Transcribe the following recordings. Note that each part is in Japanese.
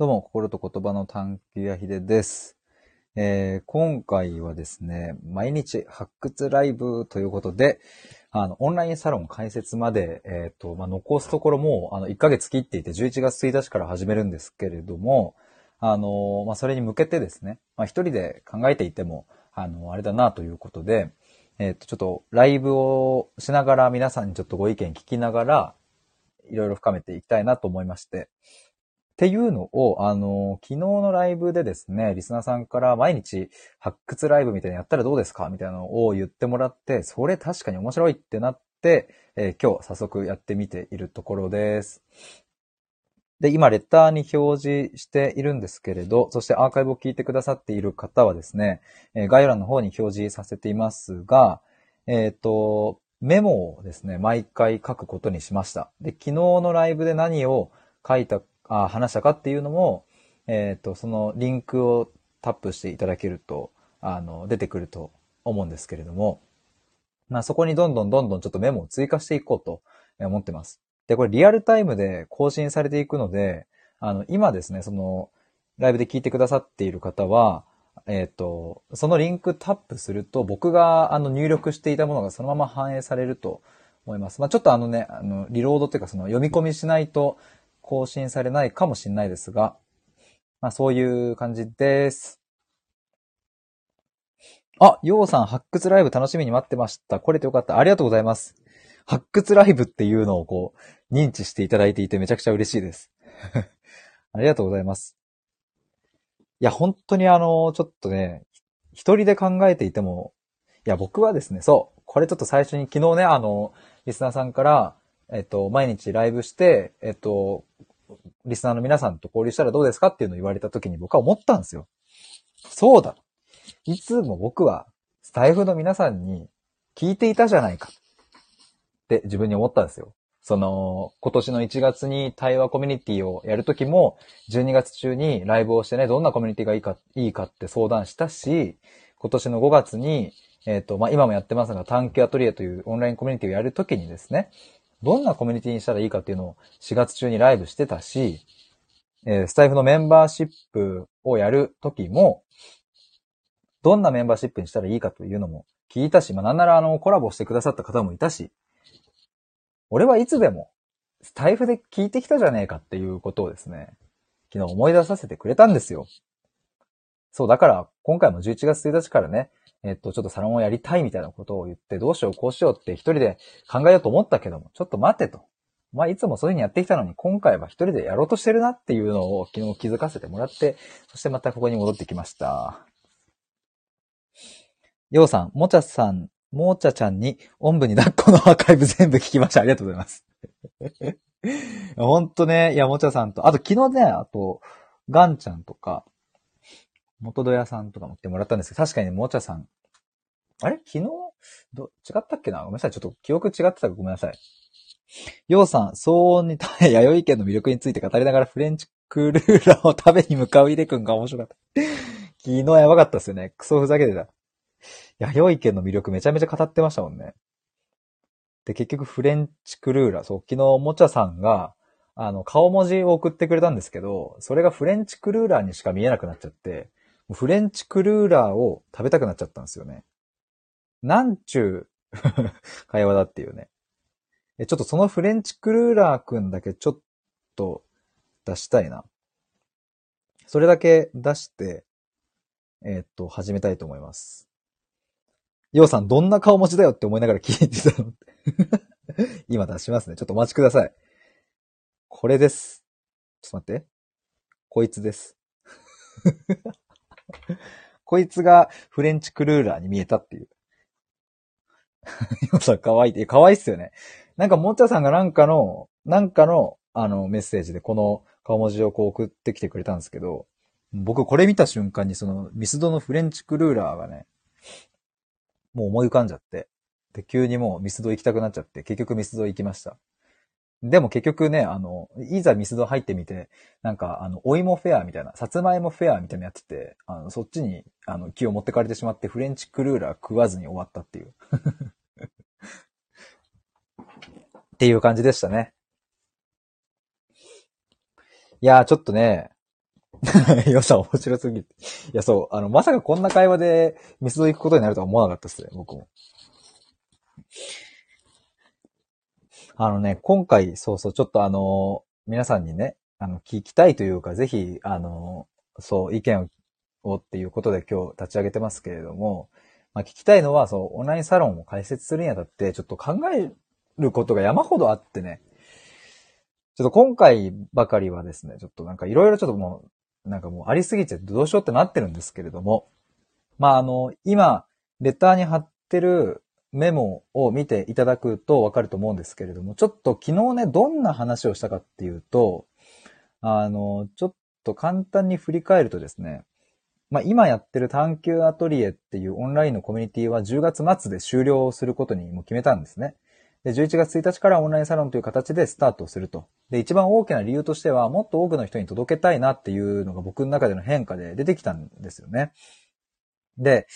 どうも、心と言葉の探求やひでです。えー今回はですね、毎日発掘ライブということで、あの、オンラインサロン開設まで、えっ、と、まあ、残すところもう、あの、1ヶ月切っていて、11月1日から始めるんですけれども、あの、まあ、それに向けてですね、まあ、一人で考えていても、あの、あれだなということで、えっ、と、ちょっと、ライブをしながら、皆さんにちょっとご意見聞きながら、いろいろ深めていきたいなと思いまして、っていうのを、あの、昨日のライブでですね、リスナーさんから毎日発掘ライブみたいなやったらどうですかみたいなのを言ってもらって、それ確かに面白いってなって、えー今日早速やってみているところです。で、今、レターに表示しているんですけれど、そしてアーカイブを聞いてくださっている方はですね、えー概要欄の方に表示させていますが、えっ、と、メモをですね、毎回書くことにしました。で、昨日のライブで何を書いた、あ話したか？っていうのも、えっ、と、そのリンクをタップしていただけると、あの、出てくると思うんですけれども、まあそこにどんどんどんどんちょっとメモを追加していこうと思ってます。で、これリアルタイムで更新されていくので、あの、今ですね、その、ライブで聞いてくださっている方は、えっ、と、そのリンクタップすると、僕があの入力していたものがそのまま反映されると思います。まあちょっとあのね、あの、リロードっていうかその読み込みしないと更新されないかもしれないですが、まあそういう感じです。あ、ようさん発掘ライブ楽しみに待ってました。来れてよかった。ありがとうございます。発掘ライブっていうのをこう、認知していただいていてめちゃくちゃ嬉しいです。ありがとうございます。いや、本当にあの、ちょっとね、一人で考えていても、いや、僕はですね、そう、これちょっと最初に昨日ね、あの、リスナーさんから、えっと、毎日ライブして、えっと、リスナーの皆さんと交流したらどうですかっていうのを言われた時に僕は思ったんですよ。そうだ。いつも僕は、スタイフの皆さんに聞いていたじゃないか。って自分に思ったんですよ。その、今年の1月に対話コミュニティをやるときも、12月中にライブをしてね、どんなコミュニティがいいか、いいかって相談したし、今年の5月に、えっ、と、まあ、今もやってますが、探求アトリエというオンラインコミュニティをやるときにですね、どんなコミュニティにしたらいいかっていうのを4月中にライブしてたし、えースタイフのメンバーシップをやるときも、どんなメンバーシップにしたらいいかというのも聞いたし、まあ、なんならあの、コラボしてくださった方もいたし、俺はいつでも、スタイフで聞いてきたじゃねえかっていうことをですね、昨日思い出させてくれたんですよ。そう、だから、今回も11月1日からね、えっと、ちょっとサロンをやりたいみたいなことを言って、どうしよう、こうしようって一人で考えようと思ったけども、ちょっと待てと。まあ、いつもそういう風にやってきたのに、今回は一人でやろうとしてるなっていうのを昨日気づかせてもらって、そしてまたここに戻ってきました。ようさん、もちゃさん、もちゃちゃんに、おんぶに抱っこのアーカイブ全部聞きました。ありがとうございます。ほんとね、いや、もちゃさんと、あと昨日ね、あと、ガンちゃんとか、元戸屋さんとかも来てもらったんですけど、確かにもちゃさん、あれ？昨日？ど、違ったっけな？ごめんなさい。ちょっと記憶違ってたかごめんなさい。ようさん、騒音に耐え、弥生県の魅力について語りながらフレンチクルーラーを食べに向かうイデ君が面白かった。昨日やばかったっすよね。クソふざけてた。弥生県の魅力めちゃめちゃ語ってましたもんね。で、結局フレンチクルーラー、そう、昨日もちゃさんが、あの、顔文字を送ってくれたんですけど、それがフレンチクルーラーにしか見えなくなっちゃって、フレンチクルーラーを食べたくなっちゃったんですよね。なんちゅう会話だっていうね。え、ちょっとそのフレンチクルーラーくんだけちょっと出したいな。それだけ出して、えーっと、始めたいと思います。ようさん、どんな顔文字だよって思いながら聞いてたの？今出しますね。ちょっとお待ちください。これです。ちょっと待って。こいつです。こいつがフレンチクルーラーに見えたっていう。よさん、かわいい。えかわいいっすよね。なんか、もっちゃさんがなんかの、なんかの、あの、メッセージでこの顔文字をこう送ってきてくれたんですけど、僕これ見た瞬間にそのミスドのフレンチクルーラーがね、もう思い浮かんじゃって、で、急にもうミスド行きたくなっちゃって、結局ミスド行きました。でも結局ね、あの、いざミスド入ってみて、なんか、あの、お芋フェアみたいな、さつまいもフェアみたいなやってて、あの、そっちに、あの、気を持ってかれてしまって、フレンチクルーラー食わずに終わったっていう。っていう感じでしたね。いやー、ちょっとね、よさ面白すぎて。いや、そう、あの、まさかこんな会話でミスド行くことになるとは思わなかったっすね、僕も。あのね、今回、そうそう、ちょっとあの、皆さんにね、あの、聞きたいというか、ぜひ、あの、そう、意見を、っていうことで今日立ち上げてますけれども、まあ、聞きたいのは、そう、オンラインサロンを開設するにあたって、ちょっと考えることが山ほどあってね、ちょっと今回ばかりはですね、ちょっとなんかいろいろちょっともう、なんかもうありすぎちゃってどうしようってなってるんですけれども、まああの、今、レターに貼ってるメモを見ていただくとわかると思うんですけれども、ちょっと昨日ね、どんな話をしたかっていうと、あの、ちょっと簡単に振り返るとですね、まあ、今やってる探求アトリエっていうオンラインのコミュニティは10月末で終了することにも決めたんですね。で、11月1日からオンラインサロンという形でスタートすると。で、一番大きな理由としては、もっと多くの人に届けたいなっていうのが僕の中での変化で出てきたんですよね。で、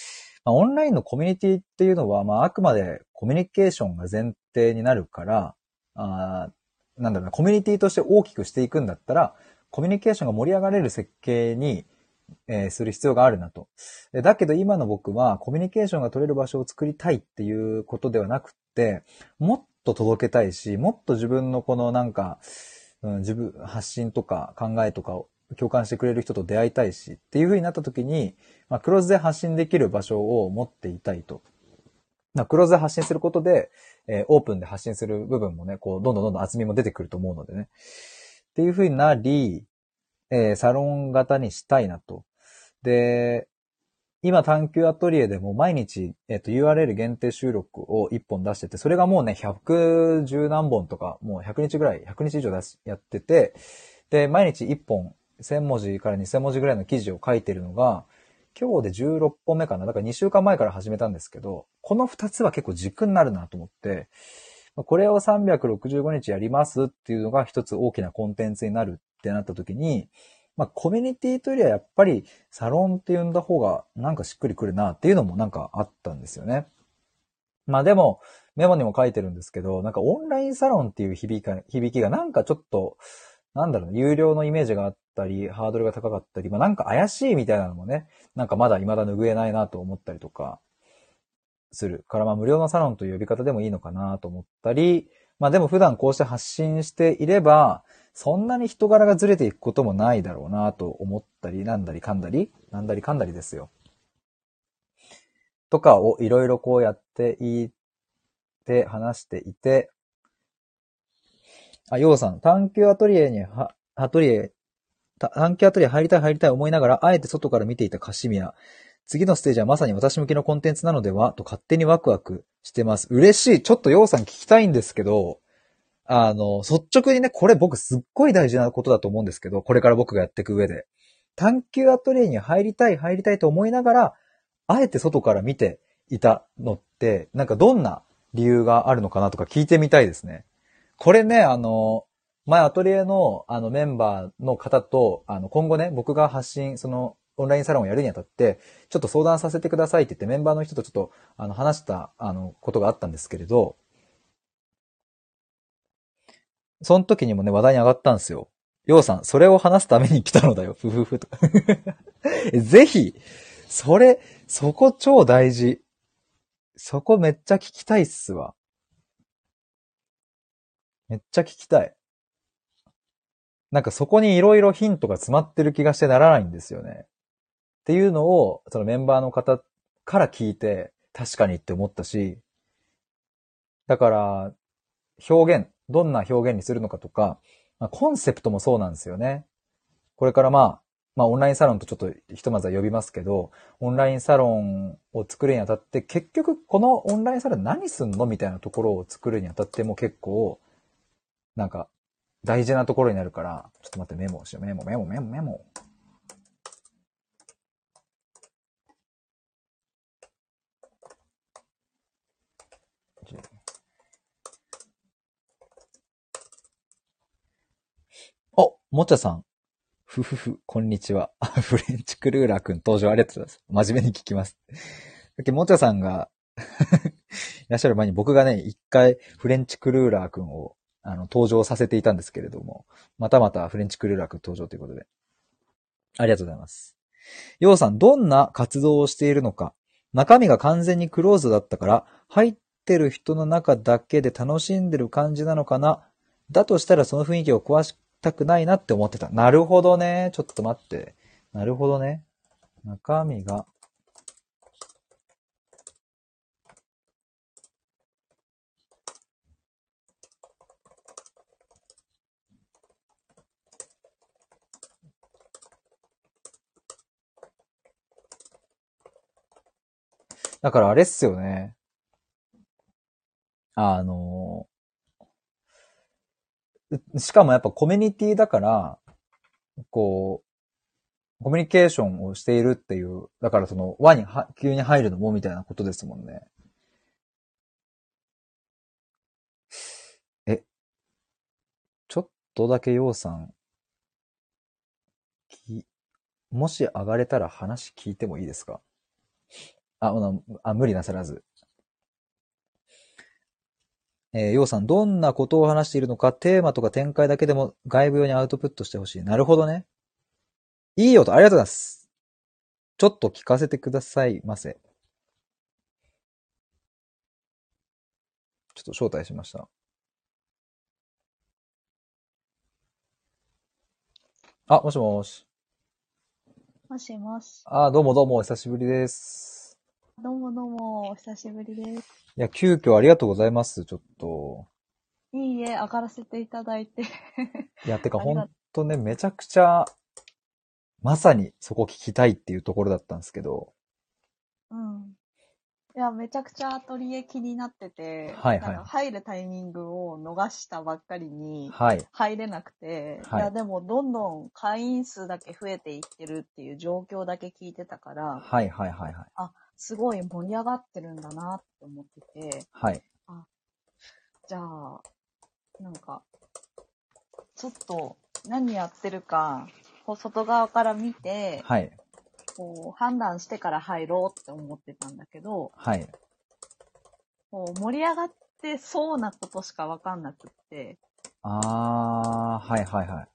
まあ、オンラインのコミュニティっていうのは、まあ、あくまでコミュニケーションが前提になるから、あなんだろうな、コミュニティとして大きくしていくんだったら、コミュニケーションが盛り上がれる設計に、えー、する必要があるなと。だけど今の僕はコミュニケーションが取れる場所を作りたいっていうことではなくて、もっと届けたいし、もっと自分のこのなんか、うん、自分、発信とか考えとかを共感してくれる人と出会いたいしっていう風になった時に、まあ、クローズで発信できる場所を持っていたいと。クローズで発信することで、えー、オープンで発信する部分もね、こう、どんどんどんどん厚みも出てくると思うのでね。っていう風になり、えー、サロン型にしたいなと。で、今探求アトリエでも毎日、えっ、と、URL 限定収録を1本出してて、それがもうね、110何本とか、もう100日ぐらい、100日以上出し、やってて、で、毎日1本、1000文字から2000文字ぐらいの記事を書いてるのが、今日で16本目かな。だから2週間前から始めたんですけど、この2つは結構軸になるなと思って、これを365日やりますっていうのが一つ大きなコンテンツになるってなった時に、まあ、コミュニティというよりはやっぱりサロンって呼んだ方がなんかしっくりくるなっていうのもなんかあったんですよね。まあでも、メモにも書いてるんですけど、なんかオンラインサロンっていう響きが、響きがなんかちょっと、なんだろう、有料のイメージがあっったり、ハードルが高かったり、まあなんか怪しいみたいなのもね、なんかまだ未だ拭えないなと思ったりとか、する。からまあ無料のサロンという呼び方でもいいのかなと思ったり、まあでも普段こうして発信していれば、そんなに人柄がずれていくこともないだろうなと思ったり、なんだりかんだり、なんだりかんだりですよ。とかをいろいろこうやっていて、話していて、あ、ようさん、探求アトリエに、は、アトリエ、探求アトリエ入りたい入りたい思いながら、あえて外から見ていたカシミヤ。次のステージはまさに私向けのコンテンツなのではと勝手にワクワクしてます。嬉しい。ちょっとようさん聞きたいんですけど、あの、率直にね、これ僕すっごい大事なことだと思うんですけど、これから僕がやっていく上で。探求アトリエに入りたい、入りたいと思いながら、あえて外から見ていたのって、なんかどんな理由があるのかなとか聞いてみたいですね。これね、あの、前アトリエのあのメンバーの方と、あの、今後ね、僕が発信、その、オンラインサロンをやるにあたって、ちょっと相談させてくださいって言ってメンバーの人とちょっと、あの、話した、あの、ことがあったんですけれど、その時にもね、話題に上がったんですよ。ようさん、それを話すために来たのだよ。ふふふと。ぜひ、それ、そこ超大事。そこめっちゃ聞きたいっすわ。めっちゃ聞きたい。なんかそこに色々ヒントが詰まってる気がしてならないんですよね。っていうのを、そのメンバーの方から聞いて、確かにって思ったし、だから、表現、どんな表現にするのかとか、まあ、コンセプトもそうなんですよね。これからまあ、まあオンラインサロンとちょっとひとまずは呼びますけど、オンラインサロンを作るにあたって、結局このオンラインサロン何すんのみたいなところを作るにあたっても結構、なんか、大事なところになるから、ちょっと待ってメモしよう。メモ、メモ、メモ、メモ。おもちゃさん。ふふふ、こんにちは。フレンチクルーラーくん登場ありがとうございます。真面目に聞きます。さっきもちゃさんが いらっしゃる前に僕がね、一回フレンチクルーラーくんをあの登場させていたんですけれども、またまたフレンチクルーラーくん登場ということで。ありがとうございます。ようさん、どんな活動をしているのか。中身が完全にクローズだったから、入ってる人の中だけで楽しんでる感じなのかな。だとしたらその雰囲気を壊したくないなって思ってた。なるほどね。ちょっと待って。なるほどね。中身が。だからあれっすよね。あの、しかもやっぱコミュニティだから、こう、コミュニケーションをしているっていう、だからその輪に急に入るのもみたいなことですもんね。え、ちょっとだけようさん、きもし上がれたら話聞いてもいいですか？あ、あ無理なさらず。えー、ようさん、どんなことを話しているのか、テーマとか展開だけでも外部用にアウトプットしてほしい。なるほどね。いいよと、ありがとうございます。ちょっと聞かせてくださいませ。ちょっと招待しました。あ、もしもし。もしもし。あ、どうもどうも、お久しぶりです。どうもどうも、お久しぶりです。いや、急遽ありがとうございます、ちょっと。いいえ、上がらせていただいて。いや、てかありがほんとね、めちゃくちゃ、まさにそこ聞きたいっていうところだったんですけど。うん。いや、めちゃくちゃアトリエ気になってて、はいはいなんか入るタイミングを逃したばっかりにはい。入れなくて、はいい、や、でもどんどん会員数だけ増えていってるっていう状況だけ聞いてたから、はいはいはいはい。すごい盛り上がってるんだなって思ってて、はい。じゃあ、なんか、ちょっと何やってるか、こう外側から見て、はい。こう判断してから入ろうって思ってたんだけど、はい。こう盛り上がってそうなことしかわかんなくって、あー、はいはいはい。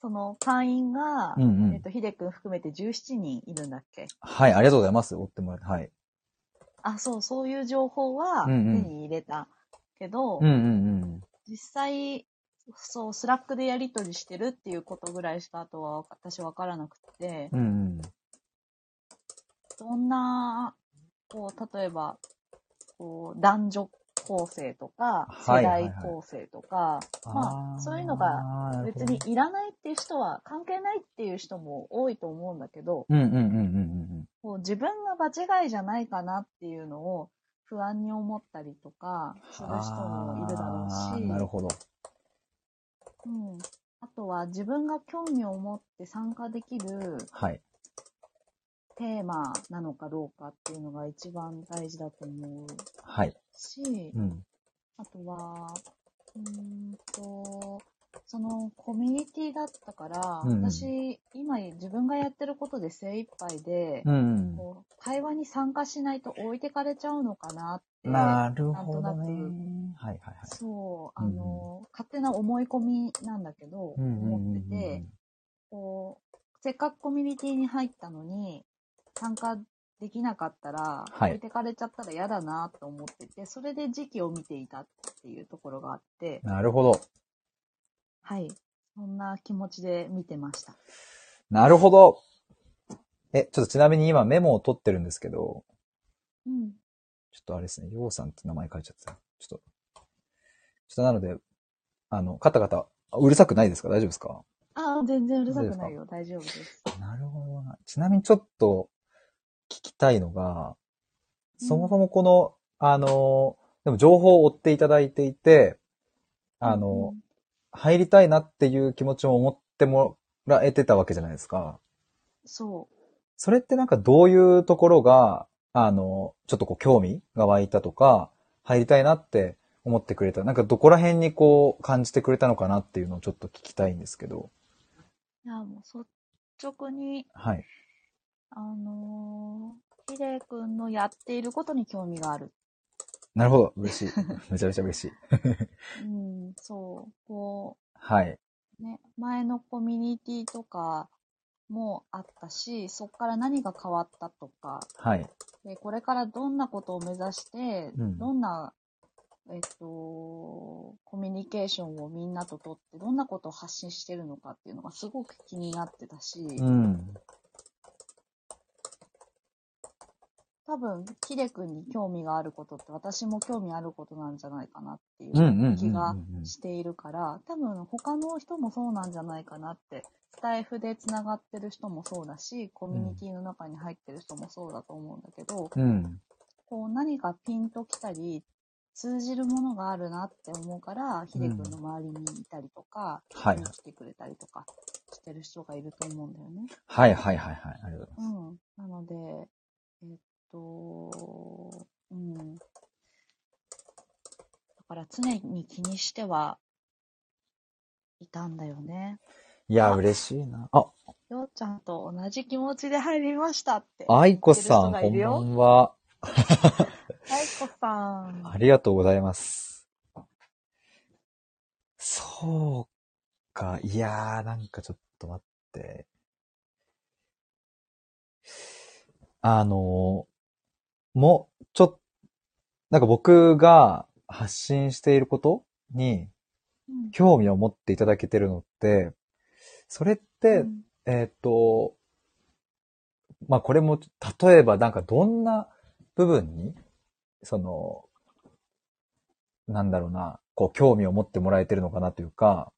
その会員が、うんうんえっ、と、ひでくん含めて17人いるんだっけ？はい、ありがとうございます。追ってもらって。はい。あ、そう、そういう情報は手うんうんに入れたけど、うんうん実際、そう、スラックでやり取りしてるっていうことぐらいしかあとは私わからなくて、うん。うんうん。どんな、こう、例えば、こう、男女構成とか、世代構成とか、まあ、そういうのがが別に。いらないっていう人は、関係ないっていう人も多いと思うんだけど、自分が場違いじゃないかなっていうのを不安に思ったりとかする人もいるだろうし、なるほど。うん、あとは自分が興味を持って参加できるはい。テーマなのかどうかっていうのが一番大事だと思うはい。し、うん。あとは、うーんと、そのコミュニティだったから、うんうん私、今自分がやってることで精一杯で、うんうん。こう会話に参加しないと置いてかれちゃうのかなって、なるほどなんとなねく。はいはいはい。そう、あうんの、勝手な思い込みなんだけど、うんうんうん思ってて、こう、せっかくコミュニティに入ったのに、参加できなかったら、はい置いてかれちゃったら嫌だなと思ってて、それで時期を見ていたっていうところがあって、なるほど。はい。そんな気持ちで見てました。なるほど。え、ちょっとちなみに今メモを取ってるんですけど、うん。ちょっとあれですね、ようさんって名前書いちゃってた。ちょっと、ちょっとなので、あの、カタカタ、あうるさくないですか？大丈夫ですか？ああ、全然うるさくないよ。大丈夫です。なるほどな。ちなみにちょっと聞きたいのが、そもそもこの、あの、でも情報を追っていただいていて、あの、入りたいなっていう気持ちを持ってもらえてたわけじゃないですか。そう。それってなんかどういうところが、あの、ちょっとこう興味が湧いたとか、入りたいなって思ってくれた。なんかどこら辺にこう感じてくれたのかなっていうのをちょっと聞きたいんですけど。いや、もう率直に、はい。あのー、ひでくんのやっていることに興味がある。なるほど。嬉しい。めちゃめちゃ嬉しい。うん、そう。こはい。う、ね、前のコミュニティとかもあったし、そこから何が変わったとか、はい。でこれからどんなことを目指して、うんどんな、えっと、コミュニケーションをみんなと取って、どんなことを発信してるのかっていうのがすごく気になってたし、うん。多分、ヒデ君に興味があることって私も興味あることなんじゃないかなっていうんうんうんうんう気がしているから、多分他の人もそうなんじゃないかなって、スタイフで繋がってる人もそうだし、コミュニティの中に入ってる人もそうだと思うんだけど、うん。こう何かピンときたり、通じるものがあるなって思うから、ヒデ君の周りにいたりとか、はい見に来てくれたりとかしてる人がいると思うんだよね。はいはいはいはい。ありがとうございます。うん。なので、と、うん。だから常に気にしてはいたんだよね。いや、嬉しいな。あ、ようちゃんと同じ気持ちで入りましたって。愛子さん、こんばんは。はい、こさん。ありがとうございます。そうか。いやー、なんかちょっと待って。あの、もう、ちょっと、なんか僕が発信していることにうん。興味を持っていただけてるのって、それって、うん。えーっと、まあこれも、例えばなんかどんな部分に、その、なんだろうな、こう興味を持ってもらえてるのかなというか、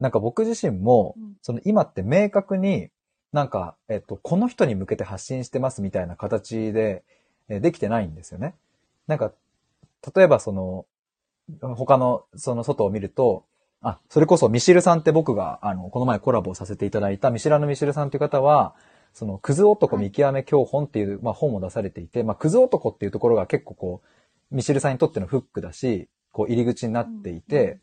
なんか僕自身も、うん。その今って明確になんか、えっと、この人に向けて発信してますみたいな形で、えーできてないんですよね。なんか、例えばその、他のその外を見ると、あ、それこそミシルさんって僕が、あの、この前コラボをさせていただいたミシラのミシルさんという方は、その、クズ男見極め教本っていう、まあ本を出されていて、まあクズ男っていうところが結構こう、ミシルさんにとってのフックだし、こう入り口になっていて、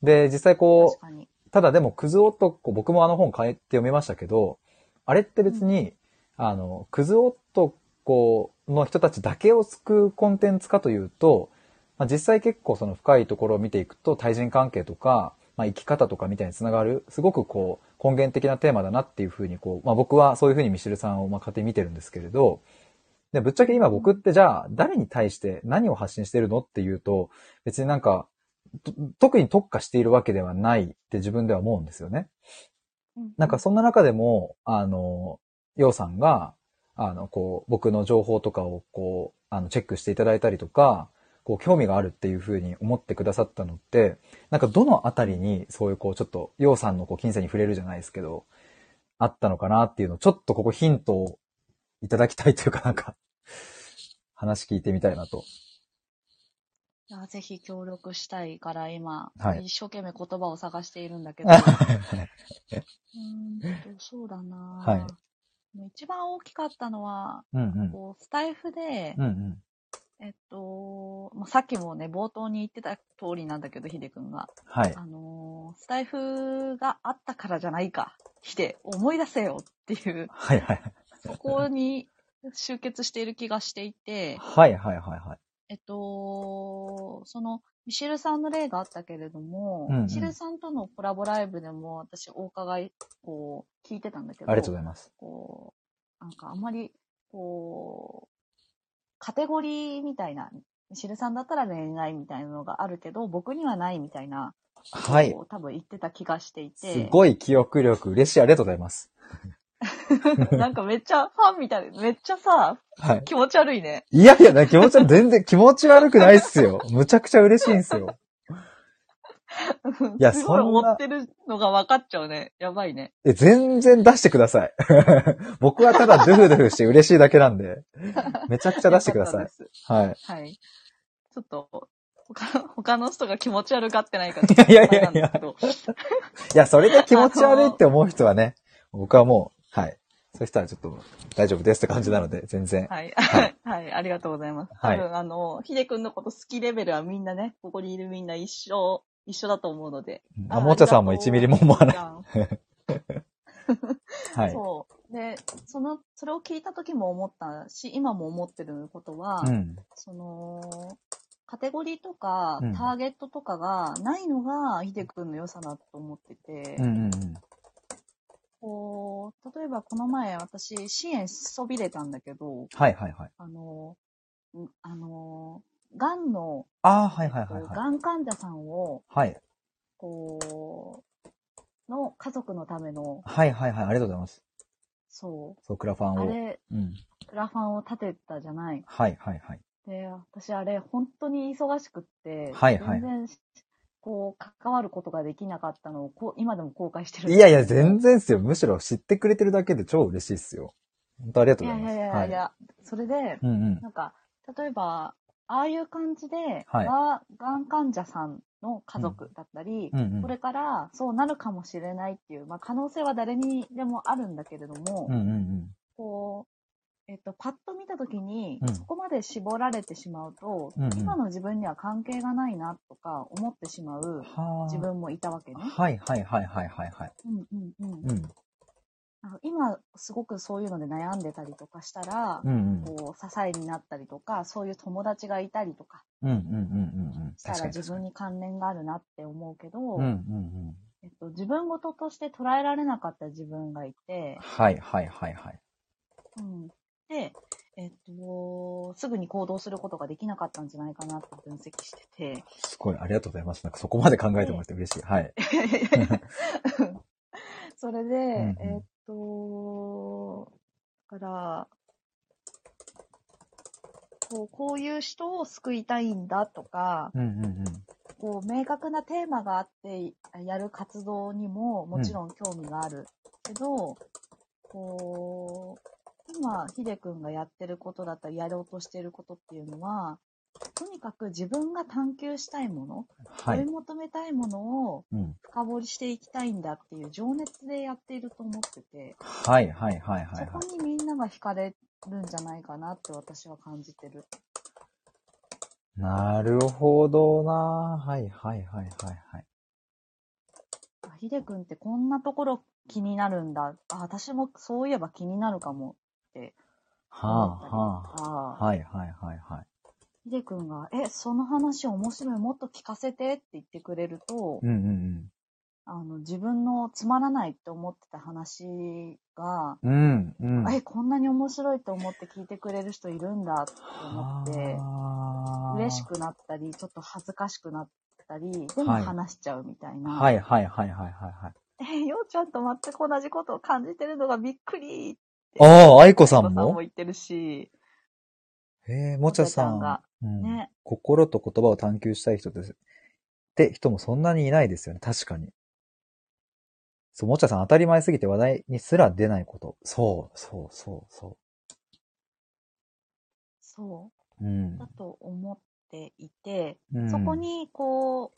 で、実際こう。ただでも、クズ男、僕もあの本変えて読みましたけど、あれって別に、あの、クズ男の人たちだけを救うコンテンツかというと、まあ、実際結構その深いところを見ていくと、対人関係とか、まあ、生き方とかみたいにつながる、すごくこう、根源的なテーマだなっていうふうにこう、まあ僕はそういうふうにミシルさんをまあ勝手に見てるんですけれど、で、ぶっちゃけ今僕ってじゃあ、誰に対して何を発信してるのっていうと、別になんか、と特に特化しているわけではないって自分では思うんですよね。なんかそんな中でも、あの、ようさんが、あの、こう、僕の情報とかをこう、あの、チェックしていただいたりとか、こう、興味があるっていうふうに思ってくださったのって、なんかどのあたりに、そういうこう、ちょっと、ようさんのこう、金銭に触れるじゃないですけど、あったのかなっていうのを、ちょっとここヒントをいただきたいというかなんか、話聞いてみたいなと。いやぜひ協力したいから今、はい一生懸命言葉を探しているんだけど、は うーんと、そうだなはい一番大きかったのは、うんうん。こうスタイフで、うんうん。えっと、まあ、さっきもね、冒頭に言ってた通りなんだけど、ヒデ君が。はい。あのースタイフがあったからじゃないか。ヒデ、思い出せよっていう、はいはい。そこに集結している気がしていて、はいはいはいはい。えっと、その、ミシェルさんの例があったけれども、うんうんミシェルさんとのコラボライブでも私お伺い、こう、聞いてたんだけど、ありがとうございます。こう、なんかあんまり、こう、カテゴリーみたいな、ミシェルさんだったら恋愛みたいなのがあるけど、僕にはないみたいな、はい。多分言ってた気がしていすて、ごい記憶力、嬉しい。ありがとうございます。なんかめっちゃファンみたいで、めっちゃさ、はい。気持ち悪いね。いやいや、気持ち悪い、全然気持ち悪くないっすよ。むちゃくちゃ嬉しいんすよ。いやすごいそんな追ってるのが分かっちゃうね。やばいね。え、全然出してください。僕はただドゥフドゥフして嬉しいだけなんで、めちゃくちゃ出してくださいはい。はい。ちょっと、他の他の人が気持ち悪がってないかいやいやいやなんですけどいや、それで気持ち悪いって思う人はね、僕はもう、はい。そういう人はちょっと大丈夫ですって感じなので、全然。はい。はい はい。ありがとうございます。はい多分、あの、ひでくんのこと好きレベルはみんなね、ここにいるみんな一緒、一緒だと思うので。あ、もーちゃさんも1ミリも思わない。い。はい。そう。で、その、それを聞いた時も思ったし、今も思ってることは、うん。その、カテゴリーとかうん、ターゲットとかがないのが、ひでくんの良さだと思ってて、うんうんうん。こばこの前私支援しそびれたんだけど、はいはいはい。あの、んあの、がんの、ああ、はいはいはいはい。がん患者さんを、はい。こう、の家族のための、はいはいはい。ありがとうございます。そそう、クラファンう、あを。れ、うん。クラファンを立てたじゃない。はいはいはい。で、私あれ、本当に忙しくって、はいはい全然、こう、関わることができなかったのを、こう今でも後悔してるんいやいや、全然っすよ。むしろ知ってくれてるだけで超嬉しいっすよ。本当ありがとうございます。いやいやいやいや、それで、はい。うんうん。なんか、例えば、ああいう感じで、はいががん患者さんの家族だったり、うんうんこれからそうなるかもしれないっていう、まあ、可能性は誰にでもあるんだけれども、うんうんうん。こう、えっと、パッと見たときに、うんそこまで絞られてしまうと、うんうん今の自分には関係がないなとか思ってしまうはあ。自分もいたわけね。はいはいはいはいはいはい。うんうんうんうん。あの今、すごくそういうので悩んでたりとかしたら、うんうん。こう支えになったりとか、そういう友達がいたりとかうんうんうんうんうん。したかに確かに。自分に関連があるなって思うけど、うんうんうん。えっと、自分事として捉えられなかった自分がいて、はいはいはいはい。うん、で、えっと、すぐに行動することができなかったんじゃないかなって分析してて、すごい、ありがとうございます。なんかそこまで考えてもらって嬉しい。はい。それで、んうんえっと、だから、こうこういう人を救いたいんだとか、うんうんうん。こう明確なテーマがあってやる活動にももちろん興味があるけど、こう今ヒデ君がやってることだったりやろうとしてることっていうのはとにかく自分が探求したいもの、はい。追い求めたいものをうん。深掘りしていきたいんだっていう情熱でやっていると思ってて、はいはいはいはいそこはい。にみんなが惹かれるんじゃないかなって私は感じてる。なるほどなはいはいはいはいはい。あヒデ君ってこんなところ気になるんだ。あ、私もそういえば気になるかもっては思ったりあはとか、あ。はいはいはいはい。ヒデ君が、え、その話面白い、もっと聞かせてって言ってくれると、うんうんあの、自分のつまらないって思ってた話が、うん。うんうん。え、こんなに面白いと思って聞いてくれる人いるんだって思って、はあ嬉しくなったり、ちょっと恥ずかしくなったり、でもはい話しちゃうみたいな。はいはいはいはいはいはい。え、ようちゃんと全く同じことを感じてるのがびっくり。ああ、愛子さんさんもも言ってるし、へえ、もちゃさん。がうんね。心と言葉を探求したい人です。って人もそんなにいないですよね。確かに。そう、もちゃさん当たり前すぎて話題にすら出ないこと。そう、そう、そう、そ。そううんう、だ。と思っていて、うんそこ、に、こう、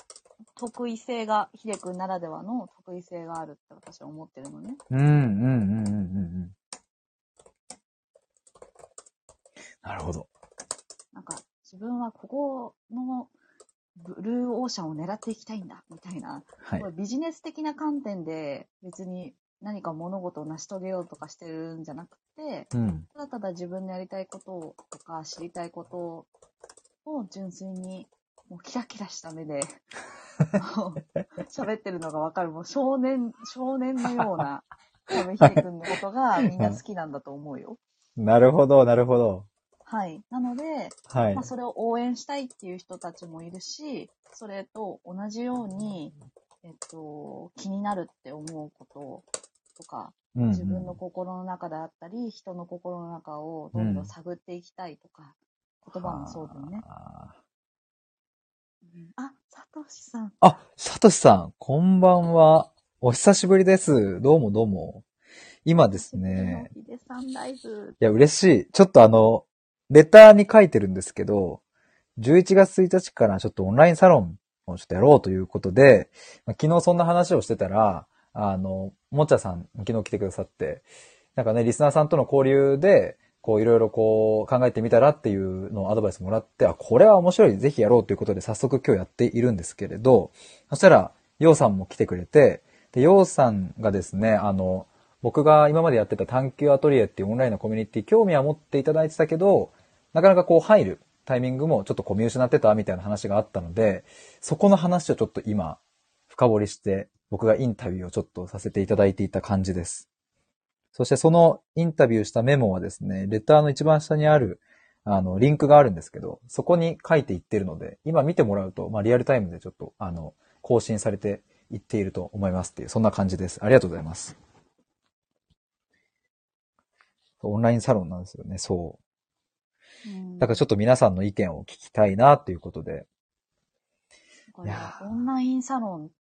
得意性が、ヒデ君ならではの得意性があるって私は思ってるのね。うん、うん、うん、うん、うんうん。なるほど。なんか、自分はここのブルーオーシャンを狙っていきたいんだ、みたいな。はい。ビジネス的な観点で別に何か物事を成し遂げようとかしてるんじゃなくて、うん。ただただ自分のやりたいこととか知りたいことを純粋にもうキラキラした目で 喋ってるのがわかる。もう少年、少年のような、ひでくんのことがみんな好きなんだと思うよ。なるほど、なるほど。はい。なので、はいまあ、。それを応援したいっていう人たちもいるし、それと同じように、えっと、気になるって思うこととか、うんうん自分の心の中であったり、人の心の中をどんどん探っていきたいとか、言葉もそうだよね。はうんあ、サトシさん。ああ、サトシさん、こんばんは。お久しぶりです。どうもどうも。今ですね。いや、嬉しい。ちょっとあの、レターに書いてるんですけど、11月1日からちょっとオンラインサロンをちょっとやろうということで、昨日そんな話をしてたら、あの、もちゃさん、昨日来てくださって、なんかね、リスナーさんとの交流で、こういろいろこう考えてみたらっていうのをアドバイスもらって、あ、これは面白い、ぜひやろうということで早速今日やっているんですけれど、そしたら、ようさんも来てくれて、で、ようさんがですね、あの、僕が今までやってた探求アトリエっていうオンラインのコミュニティ興味は持っていただいてたけど、なかなかこう入るタイミングもちょっとこう見失ってたみたいな話があったので、そこの話をちょっと今深掘りして僕がインタビューをちょっとさせていただいていた感じです。そしてそのインタビューしたメモはですね、レターの一番下にある、あの、リンクがあるんですけど、そこに書いていってるので、今見てもらうと、まあ、リアルタイムでちょっと、あの、更新されていっていると思いますっていう、そんな感じです。ありがとうございます。オンラインサロンなんですよね、そう。うんだからちょっと皆さんの意見を聞きたいなっていうことで。オンラインサロン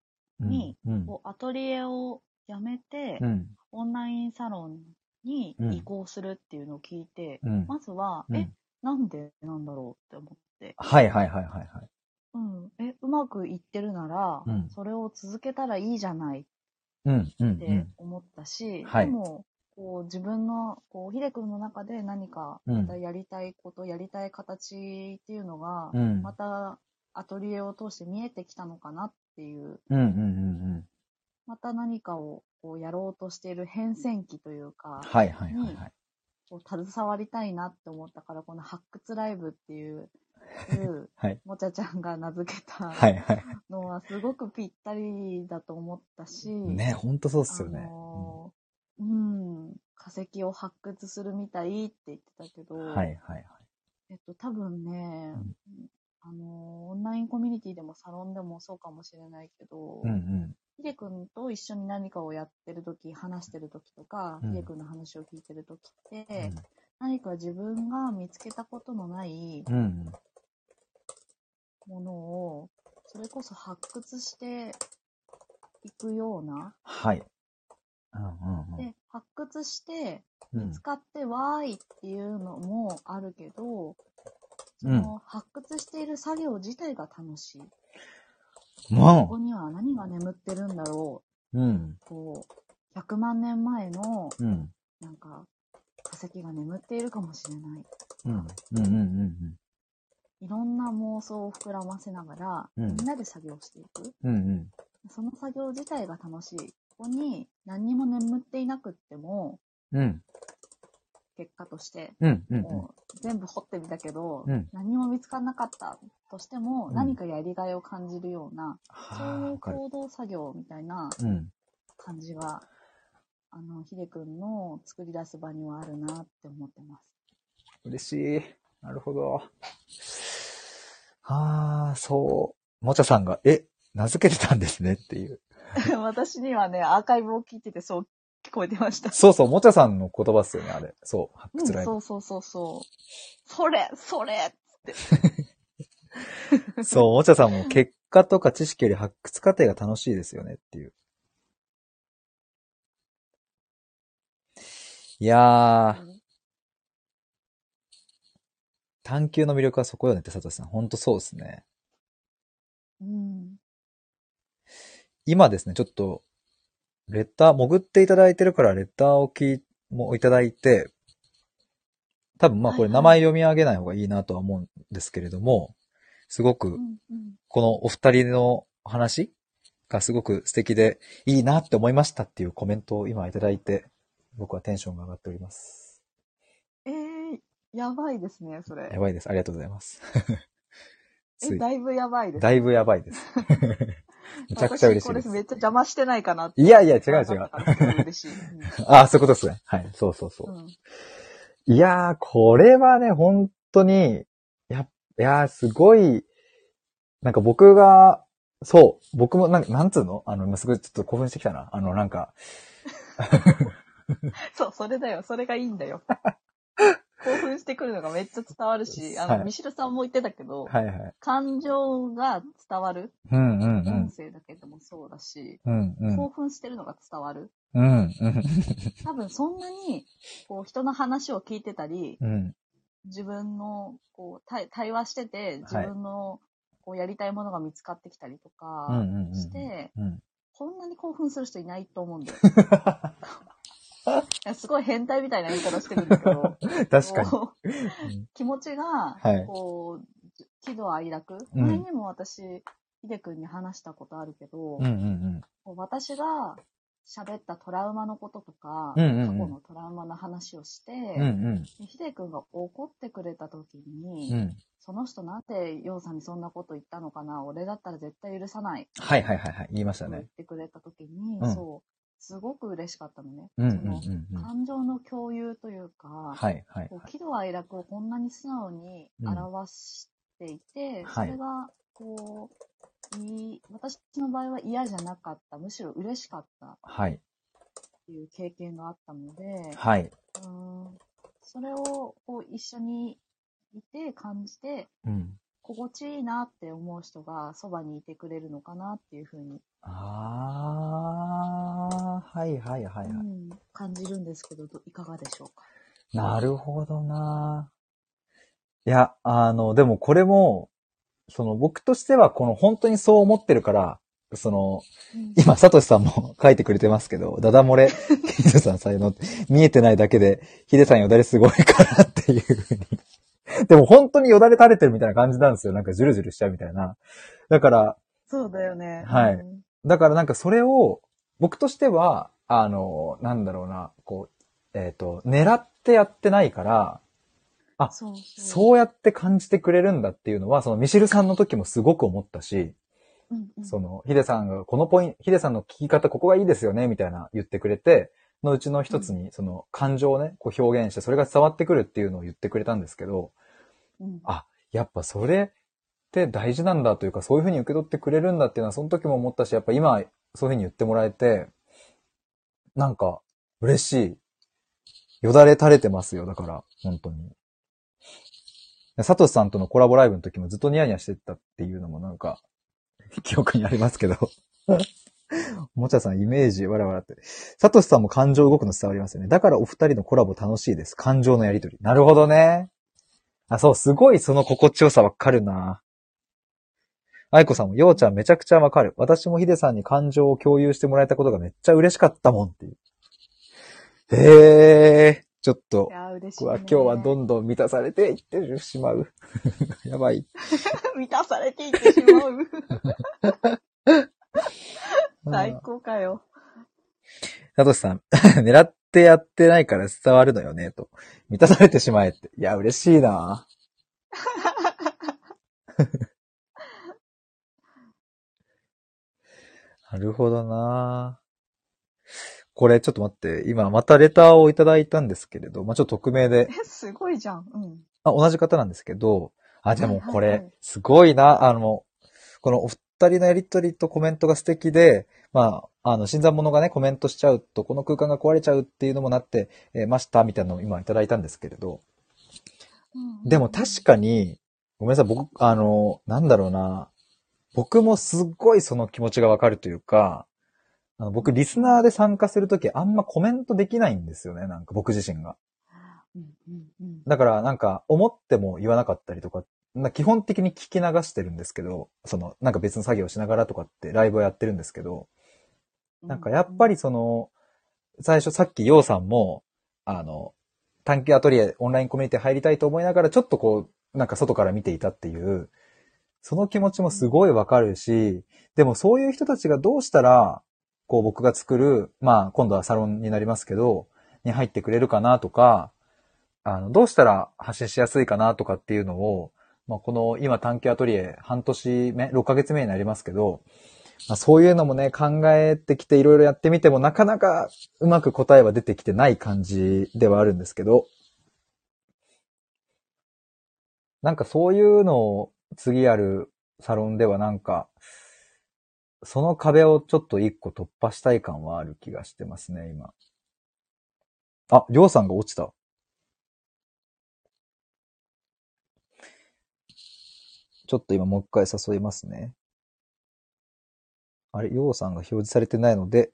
うんにうん。をアトリエを辞めて、うん。オンラインサロンにうん移行するっていうのを聞いて、うん。まずは、うんえ、なんでなんだろうって思って、はいはいはいはいはい。うん、え、うまくいってるなら、うんそれを続けたらいいじゃないっうん、うん、て思ったし、はいでも、こう自分の、こう、ひでくんの中で何かうんまたやりたいこと、やりたい形っていうのが、うん。うん。またアトリエを通して見えてきたのかなっていう、うん、うん、うん。また何かをこうやろうとしている変遷期というか、はいはいはいはい。こう携わりたいなって思ったから、この発掘ライブっていう、い うはい。もちゃちゃんが名付けたはいはい。のはすごくぴったりだと思ったし、ね、ほんとそうっすよね。あのーうん、化石を発掘するみたいって言ってたけど、うんはいはいはい。えっと、多分ね、うんあのーオンラインコミュニティでもサロンでもそうかもしれないけど、うんうん。ひでくんと一緒に何かをやってるとき、話してるときとか、うんひでくんの話を聞いてるときって、何か自分が見つけたことのないうん。うん。ものを、それこそ発掘していくような、はい。うんうんで、発掘して、うん。使ってわーいっていうのもあるけど、そうんの発掘している作業自体が楽しい。うん。ここには何が眠ってるんだろうん。う。こう、100万年前の、うん。なんか、化石が眠っているかもしれない。うん。うん。うん。うん。いろんな妄想を膨らませながら、うんみんなで作業していく。うん。うん。その作業自体が楽しい。ここに何にも眠っていなくっても、うん。結果として、うん。うん。もう全部掘ってみたけど、うん何も見つからなかったとしても、うん何かやりがいを感じるような、そういうはあわかる。行動作業みたいなうん。感じが、あの、ひでくんの作り出す場にはあるなって思ってます。嬉しい。なるほど。はあ、そう。もちゃさんが、え、名付けてたんですねっていう。私にはね、アーカイブを聞いててそう聞こえてました。そうそう、もちゃさんの言葉っすよね、あれ。そう、発うん、掘ライブ。そうそうそうそう。それそれそう、もちゃさんも結果とか知識より発掘過程が楽しいですよねっていう。いやー、探求の魅力はそこよねって、佐藤さん。ほんとそうですね。うん。今ですね、ちょっと、レター、潜っていただいてるからレターを聞い、もいただいて、多分まあこれ名前読み上げない方がいいなとは思うんですけれども、すごくこのお二人の話がすごく素敵でいいなって思いましたっていうコメントを今いただいて、僕はテンションが上がっております。えー、やばいですね、それや。ばいです。ありがとうございます。つえ、いだいぶやばいです。だいぶやばいです。めちゃくちゃ嬉しい私これです。めっちゃ邪魔してないかなって。いやいや違う違う嬉しい。あ あ、そういうことですね。はい。そうそうそう。うんうんいやー、これはね、本当に、や、いやー、すごい、なんか僕が、そう、僕もなんか、なんつうの？あの、今すごいちょっと興奮してきたな。あの、なんか、そう、それだよ。それがいいんだよ。興奮してくるのがめっちゃ伝わるし、あの、はいミシルさんも言ってたけど、はいはい。感情が伝わる。うんうんう音ん。声だけでもそうだし、うんうん。興奮してるのが伝わる。うんうん。多分そんなに、こう、人の話を聞いてたり、うん。自分の、こう、対対話してて、自分の、こう、やりたいものが見つかってきたりとか。して、うん。こんなに興奮する人いないと思うんだよ。すごい変態みたいな言い方してるんだけど、確かに。気持ちが、はいこう、喜怒哀楽？うん前にも私、ひでくんに話したことあるけど、うんうんこう私が喋ったトラウマのこととか、うんうんうん過去のトラウマの話をして、うん。うんでひでくんが怒ってくれた時に、うん。うん。その人なんでようさんにそんなこと言ったのかな？俺だったら絶対許さない。はいはいはいはい。言いましたねと言っ。てくれた時に、うんそう、すごく嬉しかったのね。うんうんそのうんうん。感情の共有というか、はいはいこう喜怒哀楽をこんなに素直に表していて、はいそれが、こう、いい、私の場合は嫌じゃなかった、むしろ嬉しかったっはい。ていう経験があったので、はい。うんそれをこう一緒にいて感じて、うん。心地いいなって思う人がそばにいてくれるのかなっていうふうに、あー、はいはいはいはい。うん感じるんですけど、どいかがでしょうか？なるほどないや、あの、でもこれも、その僕としてはこの本当にそう思ってるから、その、うん今、サトシさんも書いてくれてますけど、ダダ漏れ、ヒデさん才能見えてないだけで、ヒデさんよだれすごいからっていうふうに。でも本当によだれ垂れてるみたいな感じなんですよ。なんかジュルジュルしちゃうみたいな。だから、そうだよね。はいうんだからなんかそれを、僕としては、あの、なんだろうな、こう、えっ、と、狙ってやってないから、あそうそう。そうやって感じてくれるんだっていうのは、そのミシルさんの時もすごく思ったし、うんうん。その、ヒデさんが、このポイント、ヒデさんの聞き方、ここがいいですよね、みたいな言ってくれて、のうちの一つに、その、感情をね、こう表現して、それが伝わってくるっていうのを言ってくれたんですけど、うん。あ、やっぱそれって大事なんだというか、そういうふうに受け取ってくれるんだっていうのは、その時も思ったし、やっぱ今、そういうふうに言ってもらえて、なんか、嬉しい。よだれ垂れてますよ、だから、本当に。サトシさんとのコラボライブの時もずっとニヤニヤしてたっていうのもなんか、記憶にありますけど。もちゃさんイメージ、わらわらって。サトシさんも感情動くの伝わりますよね。だからお二人のコラボ楽しいです。感情のやりとり。なるほどね。あ、そう、すごいその心地よさわかるな。愛子さんも、ようちゃんめちゃくちゃわかる。私もヒデさんに感情を共有してもらえたことがめっちゃ嬉しかったもんっていう。へえ、ちょっと僕はね。今日はどんどん満たされていってしまう。やばい。満たされていってしまう。最高かよ。サトシさん、狙ってやってないから伝わるのよね、と。満たされてしまえって。いや、嬉しいななるほどな。これちょっと待って、今またレターをいただいたんですけれど、まあ、ちょっと匿名で、え、すごいじゃん。うん。あ、同じ方なんですけど、あ、でもこはいはいはい。れ、すごいな、あの、このお二人のやりとりとコメントが素敵で、まあ、あの、新参者がね、コメントしちゃうと、この空間が壊れちゃうっていうのもなって、えーました、みたいなのを今いただいたんですけれど、うん。でも確かに、ごめんなさい、僕、あの、なんだろうな、僕もすっごいその気持ちがわかるというか、あの僕、リスナーで参加するとき、あんまコメントできないんですよね、なんか僕自身が。だからなんか思っても言わなかったりとか、まあ基本的に聞き流してるんですけど、そのなんか別の作業をしながらとかってライブをやってるんですけど、なんかやっぱりその、最初さっきヨウさんも、あの、探求アトリエオンラインコミュニティ入りたいと思いながらちょっとこう、なんか外から見ていたっていう、その気持ちもすごいわかるし、でもそういう人たちがどうしたら、こう僕が作る、まあ今度はサロンになりますけど、に入ってくれるかなとか、あの、どうしたら発信しやすいかなとかっていうのを、まあこの今探求アトリエ半年目、6ヶ月目になりますけど、まあ、そういうのもね、考えてきていろいろやってみてもなかなかうまく答えは出てきてない感じではあるんですけど、なんかそういうのを次やるサロンではなんか、その壁をちょっと一個突破したい感はある気がしてますね、今。あ、りょうさんが落ちた。ちょっと今もう一回誘いますね。あれ、ようさんが表示されてないので、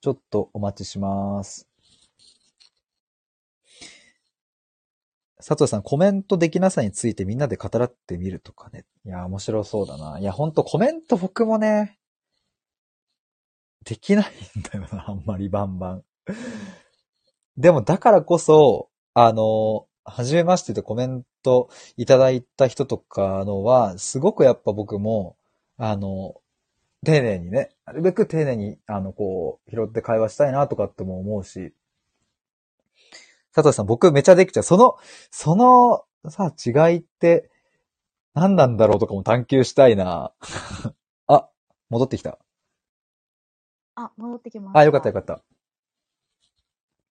ちょっとお待ちします。佐藤さん、コメントできなさについてみんなで語らってみるとかね。いや、面白そうだな。いや、ほんとコメント僕もね、できないんだよな、あんまりバンバン。でも、だからこそ、あの、はじめましてでコメントいただいた人とかのは、すごくやっぱ僕も、あの、丁寧にね、なるべく丁寧に、あの、こう、拾って会話したいなとかっても思うし、佐藤さん、僕めちゃできちゃう。その、その、さ、違いって、何なんだろうとかも探求したいな。あ、戻ってきた。あ、戻ってきました。あ、よかったよかった。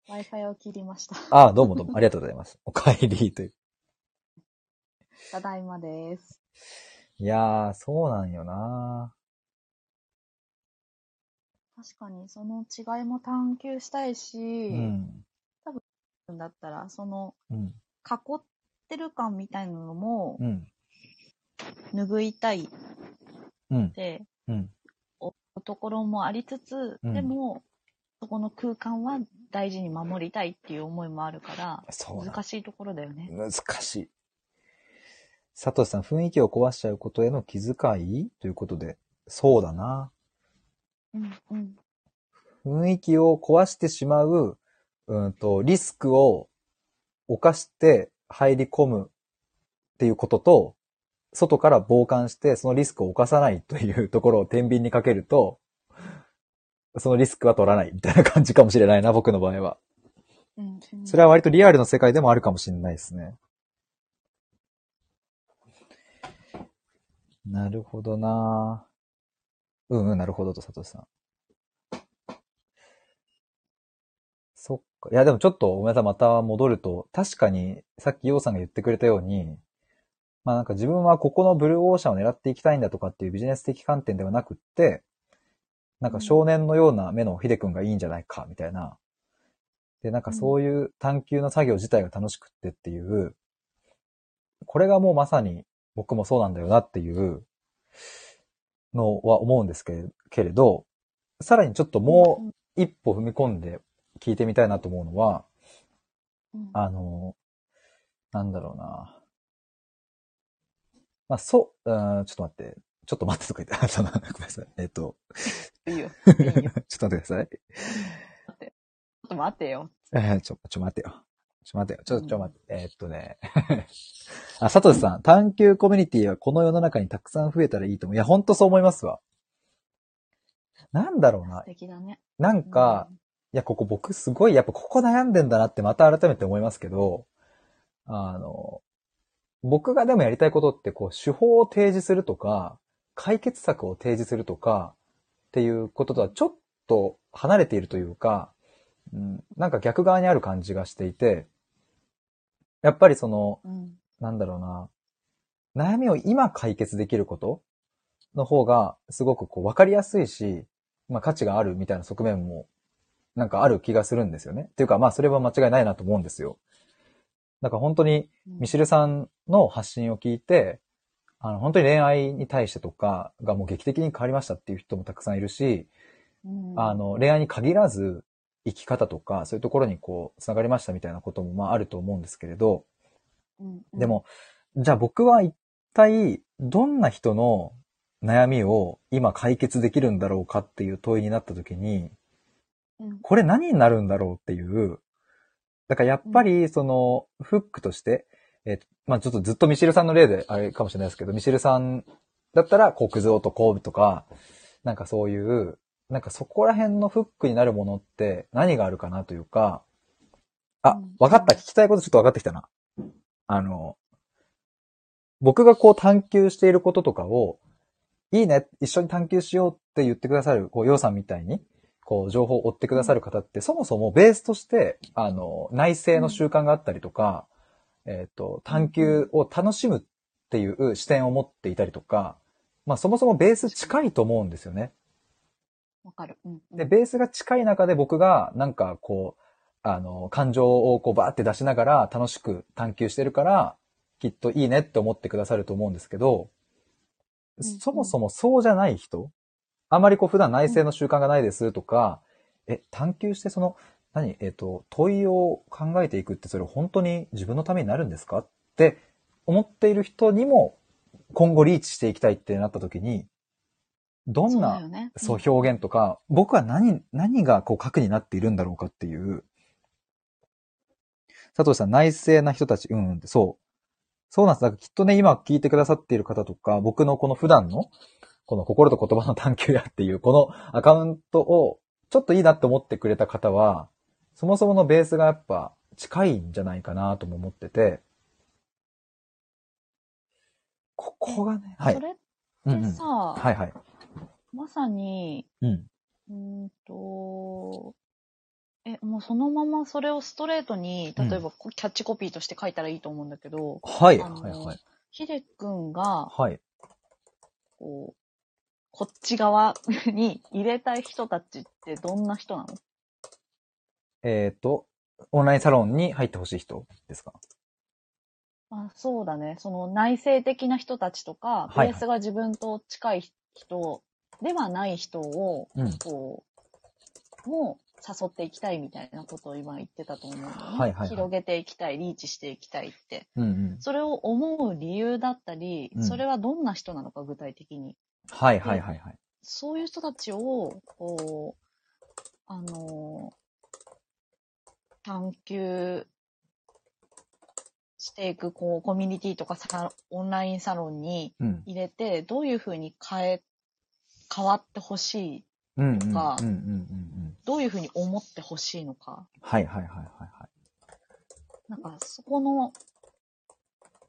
Wi-Fi を切りました。あ、どうもどうも。ありがとうございます。お帰りという。ただいまです。いやー、そうなんよな確かに、その違いも探求したいし、うん。だったら、その、うん。囲ってる感みたいなのもう、ん。拭いたいっうん。て、うん。ところもありつつ、うんでも、そこの空間は大事に守りたいっていう思いもあるから、難しいところだよね。難しい。佐藤さん、雰囲気を壊しちゃうことへの気遣い？ということで、そうだな。うん、うん。雰囲気を壊してしまう、うんと、リスクを犯して入り込むっていうことと、外から傍観してそのリスクを犯さないというところを天秤にかけると、そのリスクは取らないみたいな感じかもしれないな、僕の場合は。それは割とリアルの世界でもあるかもしれないですね。なるほどなうんうん、なるほどと、佐藤さん。そっか。いや、でもちょっとごめんなさい、また戻ると、確かに、さっきヨウさんが言ってくれたように、まあなんか自分はここのブルーオーシャンを狙っていきたいんだとかっていうビジネス的観点ではなくって、なんか少年のような目のヒデ君がいいんじゃないか、みたいな。で、なんかそういう探求の作業自体が楽しくってっていう、これがもうまさに僕もそうなんだよなっていうのは思うんですけれけれど、さらにちょっともうんう一歩踏み込んで聞いてみたいなと思うのは、うん、あの、なんだろうな。まあ、そう、うんちょっと待って、ちょっと待ってとか言って、そのごめんなさい。えっと、いいよ。ちょっいいよ。ちょと待ってください。っと待ってよ。え ーちょ、ちょ待ってよ。ちょ待ってよ。ちょ、ちょ待って。えーっとね。あ、佐藤さん、探求コミュニティはこの世の中にたくさん増えたらいいと思う。いや、ほんとそう思いますわ。なんだろうな素。敵だね。なんか、いや、ここ僕すごい、やっぱここ悩んでんだなってまた改めて思いますけど、あの、僕がでもやりたいことって、こう、手法を提示するとか、解決策を提示するとか、っていうこととはちょっと離れているというか、うん、なんか逆側にある感じがしていて、やっぱりその、うん。うん。なんだろうな、悩みを今解決できることの方が、すごくこう分かりやすいし、まあ価値があるみたいな側面も、なんかある気がするんですよね。っていうか、まあそれは間違いないなと思うんですよ。だから本当に、ミシェルさんの発信を聞いて、あの、本当に恋愛に対してとかがもう劇的に変わりましたっていう人もたくさんいるし、うん、あの、恋愛に限らず、生き方とか、そういうところにこう、つながりましたみたいなこともまああると思うんですけれど、うん、うんで、も、じゃあ僕は一体どんな人の悩みを今解決できるんだろうかっていう問いになった時に、うん、これ何になるんだろうっていう、だからやっぱりそのフックとして、えっとまあちょっとずっとミシェルさんの例であれかもしれないですけど、ミシェルさんだったら、こう、クズ男とか、なんかそういう、なんかそこら辺のフックになるものって何があるかなというか、あうん、わかった。聞きたいことちょっとわかってきたな。あの、僕がこう探求していることとかを、いいね、一緒に探求しようって言ってくださる、こう、ヨウさんみたいに、こう、情報を追ってくださる方って、そもそもベースとして、あの、内政の習慣があったりとか、えっ、と、探求を楽しむっていう視点を持っていたりとか、まあ、そもそもベース近いと思うんですよね。わかる。うん。で、ベースが近い中で僕が、なんかこう、あの、感情をこうバーって出しながら楽しく探求してるから、きっといいねって思ってくださると思うんですけど、うんそもそもそうじゃない人、あまりこう普段内政の習慣がないですとか、え、探求してその、何えっ、と、問いを考えていくってそれ本当に自分のためになるんですかって思っている人にも今後リーチしていきたいってなった時に、どんそうね。そう表現とか、僕は何、何がこう核になっているんだろうかっていう。佐藤さん、内政な人たち、うん、うんってそう。そうなんです。だからきっとね、今聞いてくださっている方とか、僕のこの普段の、この心と言葉の探求やっていう、このアカウントを、ちょっといいなって思ってくれた方は、そもそものベースがやっぱ近いんじゃないかなとも思ってて、ここがね、はいそ。れっうんうんてさ、はいはい。まさに、うん。うーんと、え、もうそのままそれをストレートに、うん例えばこキャッチコピーとして書いたらいいと思うんだけど、はい、はい、はい。ヒデ君が、はい。こう、こっち側に入れたい人たちってどんな人なの？えっ、と、オンラインサロンに入ってほしい人ですか？あそうだね。その内省的な人たちとか、ベースが自分と近い人ではない人を、うん。こう、もう誘っていきたいみたいなことを今言ってたと思うんだよね。はいはいはい広げていきたい、リーチしていきたいって。うんうん。それを思う理由だったり、うんそれはどんな人なのか具体的に。はい、はい、はい、はい。そういう人たちを、こう、あの、探求していく、こう、コミュニティとかさオンラインサロンにうん。入れて、どういうふうに変え、変わってほしい、うん、うん、うん、うん、うんかうん。どういうふうに思ってほしいのか。はい、はい、はい、はい、はい。なんか、そこの、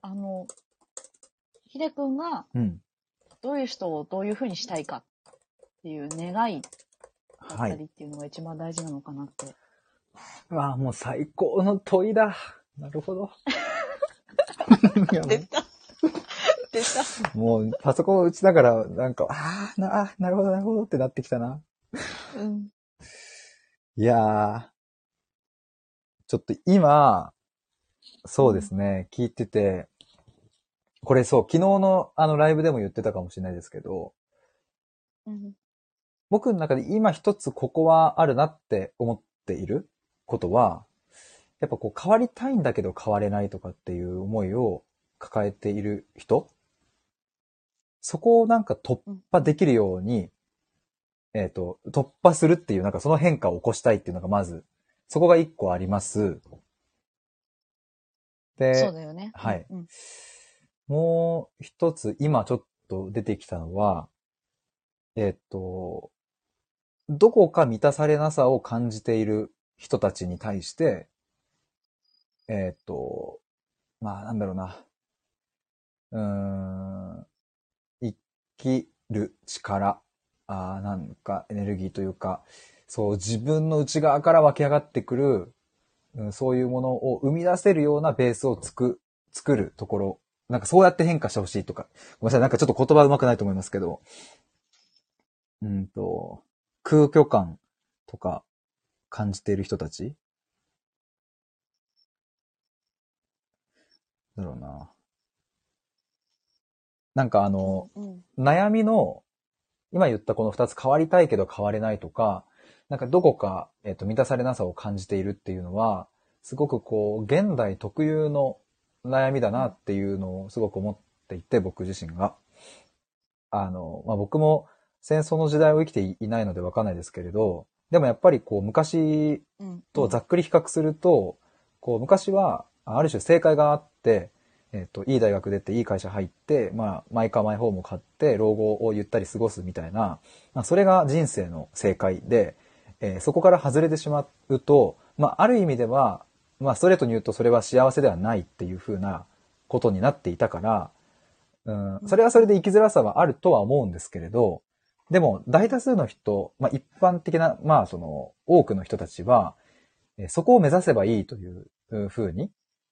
あの、ひでくんがうん。どういう人をどういうふうにしたいかっていう願いだっはい。たりっていうのが一番大事なのかなって。うわあ、もう最高の問いだ。なるほど。出た。出た。もう、パソコンを打ちながら、なんか、ああ、な、あなるほど、なるほどってなってきたな。うん。いやー、ちょっと今、そうですね、聞いてて、これそう、昨日のあのライブでも言ってたかもしれないですけど、うん。僕の中で今一つここはあるなって思っていることは、やっぱこう変わりたいんだけど変われないとかっていう思いを抱えている人そこをなんか突破できるように、えっ、と、突破するっていう、なんかその変化を起こしたいっていうのがまず、そこが一個あります。で、そうだよね。はいうん。もう一つ今ちょっと出てきたのは、えっと、どこか満たされなさを感じている人たちに対して、えっと、まあなんだろうな。うーん、生きる力、あーなんかエネルギーというか、そう自分の内側から湧き上がってくる、うん、そういうものを生み出せるようなベースをつく、作るところなんかそうやって変化してほしいとか。ごめんなさい、なんかちょっと言葉上手くないと思いますけど。うんと、空虚感とか感じている人たちだろうな。なんかあの、うん。悩みの、今言ったこの二つ変わりたいけど変われないとか、なんかどこか、えっ、と、満たされなさを感じているっていうのは、すごくこう、現代特有の悩みだなっていうのをすごく思っていて、僕自身が。あの、まあ、僕も戦争の時代を生きていないのでわかんないですけれど、でもやっぱりこう、昔うん。とざっくり比較すると、こう、昔は、ある種正解があって、えっ、と、いい大学出て、いい会社入って、まあ、マイカーマイホームを買って、老後をゆったり過ごすみたいな、まあ、それが人生の正解で、えーそこから外れてしまうと、まあ、ある意味では、まあ、ストレートに言うとそれは幸せではないっていう風なことになっていたから、うん、それはそれで生きづらさはあるとは思うんですけれど、でも、大多数の人、まあ、一般的な、まあ、その、多くの人たちは、えーそこを目指せばいいというう風に、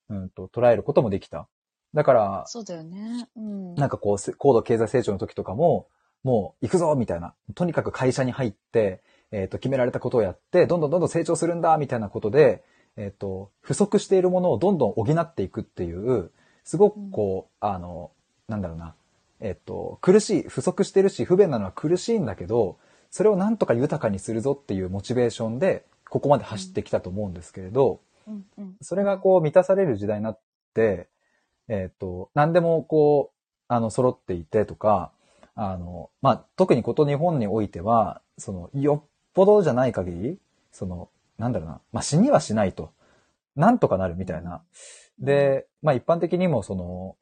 うんと、捉えることもできた。だから、そうだよね。うん。なんかこう、せ高度経済成長の時とかも、もう行くぞみたいな。とにかく会社に入って、えっ、と、決められたことをやって、どんどんどんどん成長するんだみたいなことで、えっ、と、不足しているものをどんどん補っていくっていう、すごくこう、あの、なんだろうな。えっ、と、苦しい、不足してるし、不便なのは苦しいんだけど、それをなんとか豊かにするぞっていうモチベーションで、ここまで走ってきたと思うんですけれど、うんうん。それがこう満たされる時代になって、えっ、と、何でもこう、あの、揃っていてとか、あの、まあ、特にこと日本においては、その、よっぽどじゃない限り、その、なんだろうな、まあ、死にはしないと。なんとかなるみたいな。で、まあ、一般的にもその、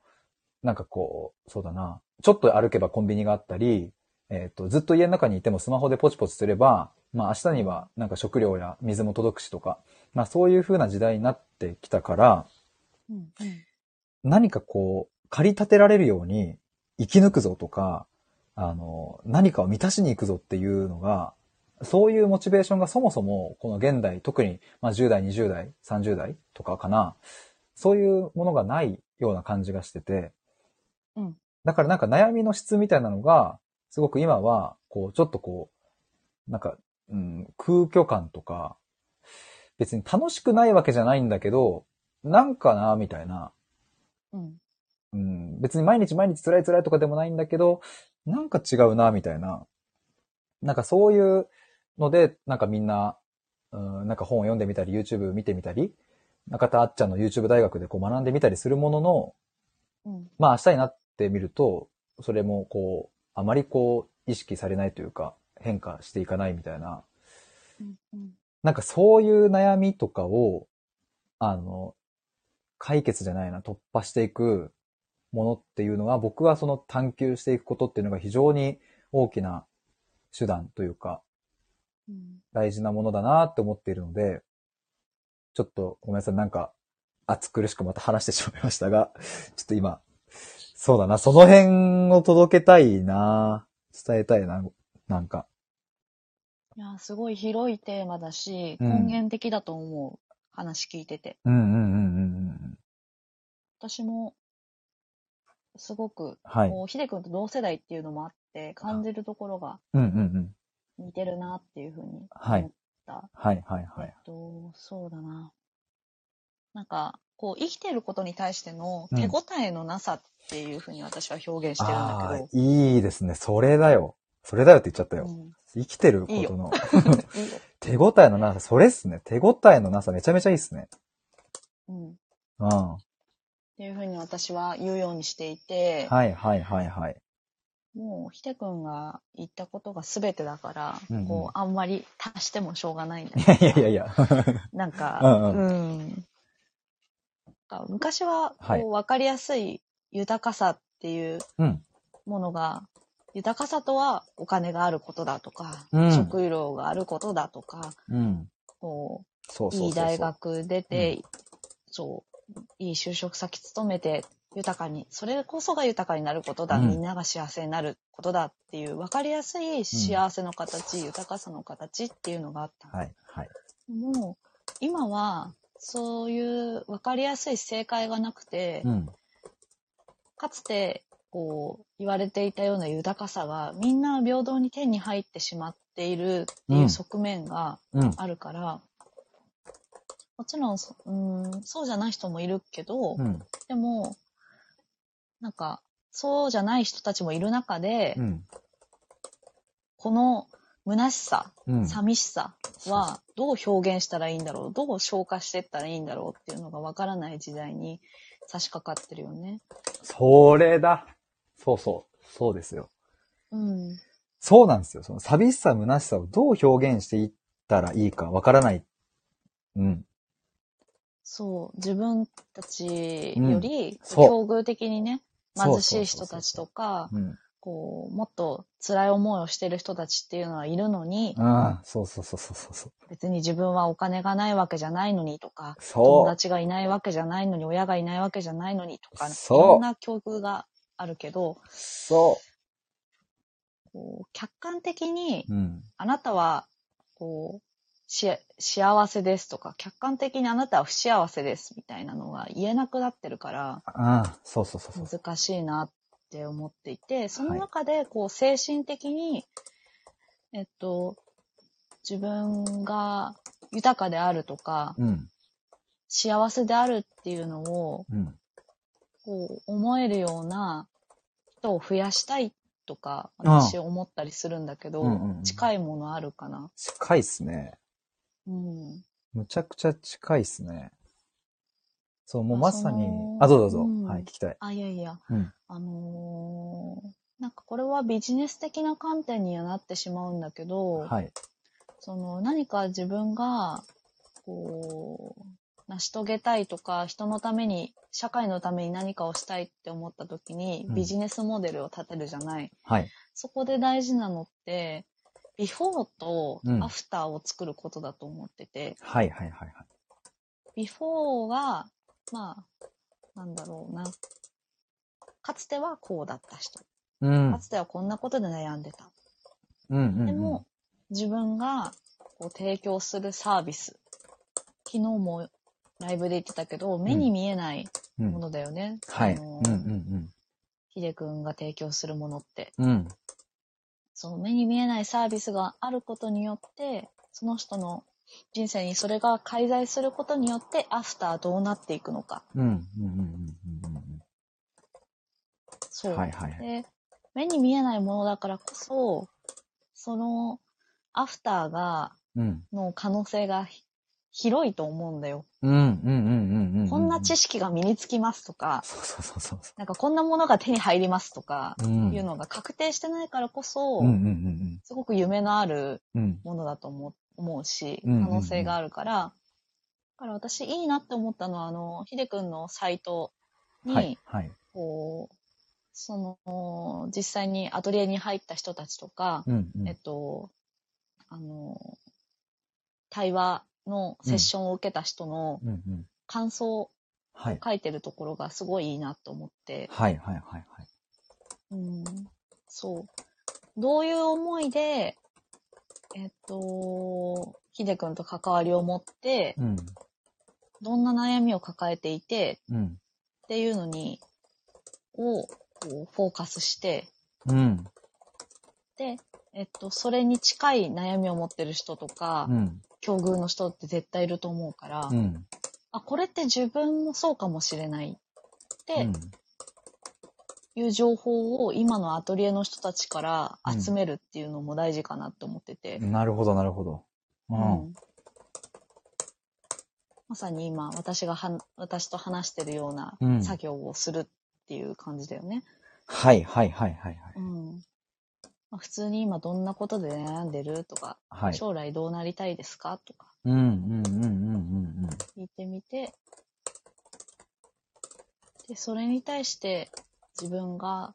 なんかこう、そうだな、ちょっと歩けばコンビニがあったり、えっ、と、ずっと家の中にいてもスマホでポチポチすれば、まあ明日にはなんか食料や水も届くしとか、まあそういう風な時代になってきたから、うんうん。何かこう、駆り立てられるように生き抜くぞとか、あの、何かを満たしに行くぞっていうのが、そういうモチベーションがそもそも、この現代、特に、まあ、10代、20代、30代とかかな、そういうものがないような感じがしてて、うん。だからなんか悩みの質みたいなのが、すごく今は、こう、ちょっとこう、なんか、うん、空虚感とか、別に楽しくないわけじゃないんだけど、なんかな、みたいな、うん。うん、別に毎日毎日辛い辛いとかでもないんだけど、なんか違うな、みたいな。なんかそういうので、なんかみんな、うん、なんか本を読んでみたり、YouTube 見てみたり、中田あっちゃんの YouTube 大学でこう学んでみたりするものの、うん。まあ明日になってみると、それもこう、あまりこう、意識されないというか、変化していかないみたいな、うん。うん。なんかそういう悩みとかを、あの、解決じゃないな、突破していくものっていうのは、僕はその探求していくことっていうのが非常に大きな手段というか、うん。大事なものだなって思っているので、ちょっとごめんなさい、なんか、暑苦しくまた話してしまいましたが、ちょっと今、そうだな、その辺を届けたいな、伝えたいな、なんか。いや、すごい広いテーマだし、うん根源的だと思う。話聞いてて。うんうんうんうんうん。私も、すごく、はい。こう、ひでくんと同世代っていうのもあって、感じるところがうんうんうん。似てるなっていうふうにはい思った。はいはいはいえっ。と、そうだな。なんか、こう、生きてることに対してのうん手応えのなさっていうふうに私は表現してるんだけどああ、いいですね。それだよ。それだよって言っちゃったよ。うん生きてることの 手応えのなさ、それっすね。手応えのなさめちゃめちゃいいっすね。うん。っうん。ていうふうに私は言うようにしていて、はいはいはいはい。もう、ひでくんが言ったことが全てだから、うんうんこう、あんまり足してもしょうがないんだいけど。やいやいやいや。なんか、うんうん。なんか昔は、はいこう、わかりやすい豊かさっていううん。ものが、豊かさとはお金があることだとか、うん食料があることだとか、うん。こ。ういい大学出て、そう、いい就職先勤めて、豊かに、それこそが豊かになることだ、うんみんなが幸せになることだっていう、わかりやすい幸せの形、豊かさの形っていうのがあった。はいはい。もう、今は、そういうわかりやすい正解がなくて、うん。かつて、こう、言われていたような豊かさが、みんな平等に手に入ってしまっているっていう側面がうん。あるから、もちろんそ、うん、そうじゃない人もいるけど、うん。でも、なんか、そうじゃない人たちもいる中で、うん。この虚しさ、うん。寂しさはどう表現したらいいんだろう、どう消化していったらいいんだろうっていうのがわからない時代に差し掛かってるよね。それだ。そうそう。そうですよ。うん。そうなんですよ。その寂しさ、虚しさをどう表現していったらいいかわからない。うん。そう、自分たちより、そう境遇的にね、貧しい人たちとか、うん。こう、もっと辛い思いをしてる人たちっていうのはいるのに、ああ、そうそうそうそうそうそう。別に自分はお金がないわけじゃないのにとか、友そう。達がいないわけじゃないのに、親がいないわけじゃないのにとか、いそうろんな境遇があるけど、そこう客観的に、う。うん。あなたは、こう、し、幸せですとか、客観的にあなたは不幸せですみたいなのが言えなくなってるから、ああ、そうそうそうそう。難しいなって思っていて、その中で、こう、精神的に、えっと、自分が豊かであるとか、うん。幸せであるっていうのを、うん。こう、思えるような人を増やしたいとか、私思ったりするんだけど、うんうんうん近いものあるかな。近いっすね。うん。むちゃくちゃ近いっすね。そう、もうまさにあ、どうぞどうぞ。うんはい、聞きたい。あ、いやいや、うん。あのーなんかこれはビジネス的な観点にはなってしまうんだけど、はい。その何か自分が、こう、成し遂げたいとか、人のために、社会のために何かをしたいって思った時に、うんビジネスモデルを立てるじゃない。はい。そこで大事なのって、ビフォーとうんアフターを作ることだと思ってて、はいはいはいはい。ビフォーは、まあ、なんだろうな。かつてはこうだった人。うんか。つてはこんなことで悩んでた。うんうんうん。でも、自分がこう提供するサービス。昨日もライブで言ってたけど、目に見えないうんものだよね。はい。あのうんうんヒデ君が提供するものって。うん。うん。そう、目に見えないサービスがあることによって、その人の人生にそれが介在することによって、アフターどうなっていくのか。うんうんうんうんうんそう。うん。はいはいはい。で、目に見えないものだからこそ、その、アフターが、うん。の可能性がひ広いと思うんだよ。うんうんうんうんうん。こんな知識が身につきますとか、そうそうそうそうそなんかこんなものが手に入りますとか。いうのが確定してないからこそ、うんうんうんすごく夢のある。ものだと思う思うし、可能性があるから、だから私いいなって思ったのは、あの、ひでくんのサイトに、はい。はい。こう、その、実際にアトリエに入った人たちとか、うんうん。えっと、あの、対話のセッションを受けた人の。感想をはい。書いてるところがすごいいいなと思って、はいはいはいはい。うん、そう。どういう思いで、えっと、ひでくんと関わりを持って、うん。どんな悩みを抱えていてうん。っていうのに、を、フォーカスして、うん。で、えっと、それに近い悩みを持ってる人とか、うん。境遇の人って絶対いると思うから、うん。あ、これって自分もそうかもしれないっていう情報を今のアトリエの人たちから集めるっていうのも大事かなって思ってて。うん。なるほどなるほど。う。うんんまさに今、私がは、私と話してるようなうん作業をするっていう感じだよね。はいはいはいはいはい。うん。まあ、普通に今どんなことで悩んでるとか、はい。将来どうなりたいですか？とかうんうんうんうんうん聞いてみて、で、それに対して自分が、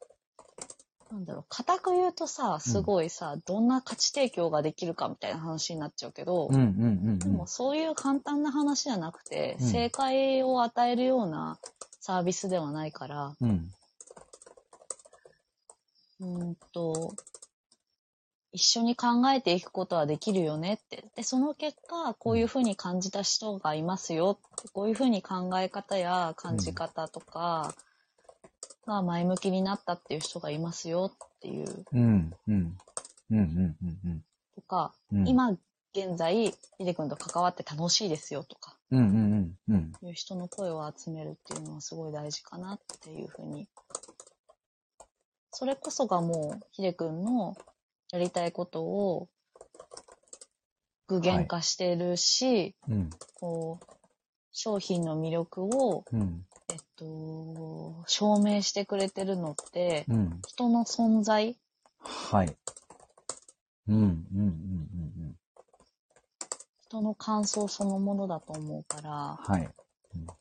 なんだろう、固く言うとさ、すごいさ、どんな価値提供ができるかみたいな話になっちゃうけど、うん。うんうんうんうんでも。そういう簡単な話じゃなくて、うん正解を与えるようなサービスではないから、うん。うーんと、一緒に考えていくことはできるよねって。で、その結果、こういうふうに感じた人がいますよ。って。こういうふうに考え方や感じ方とか、が前向きになったっていう人がいますよっていう、うん。うん。うん。うん。うん。うん。とか、うん。、今現在、ひでくんと関わって楽しいですよとか、うん。うん。うん。うん。いう人の声を集めるっていうのはすごい大事かなっていうふうに。それこそがもう、ひでくん。のやりたいことを具現化してるし、うん。こう、商品の魅力を、うん。えっと、証明してくれてるのって、うん。人の存在、はい。うんうんうんうん人の感想そのものだと思うから、はい。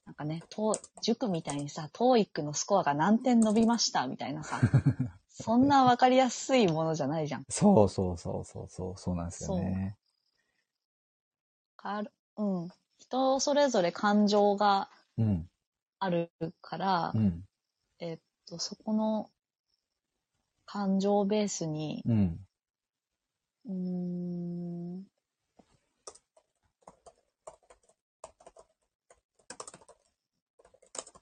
なんかね、と塾みたいにさ、TOEIC のスコアが何点伸びましたみたいなさ、そんなわかりやすいものじゃないじゃん。そうそうそうそうそう、そうなんですよね。かうん。人それぞれ感情がうん。あるから、うん。えっと、そこの感情ベースに、うん。うーん、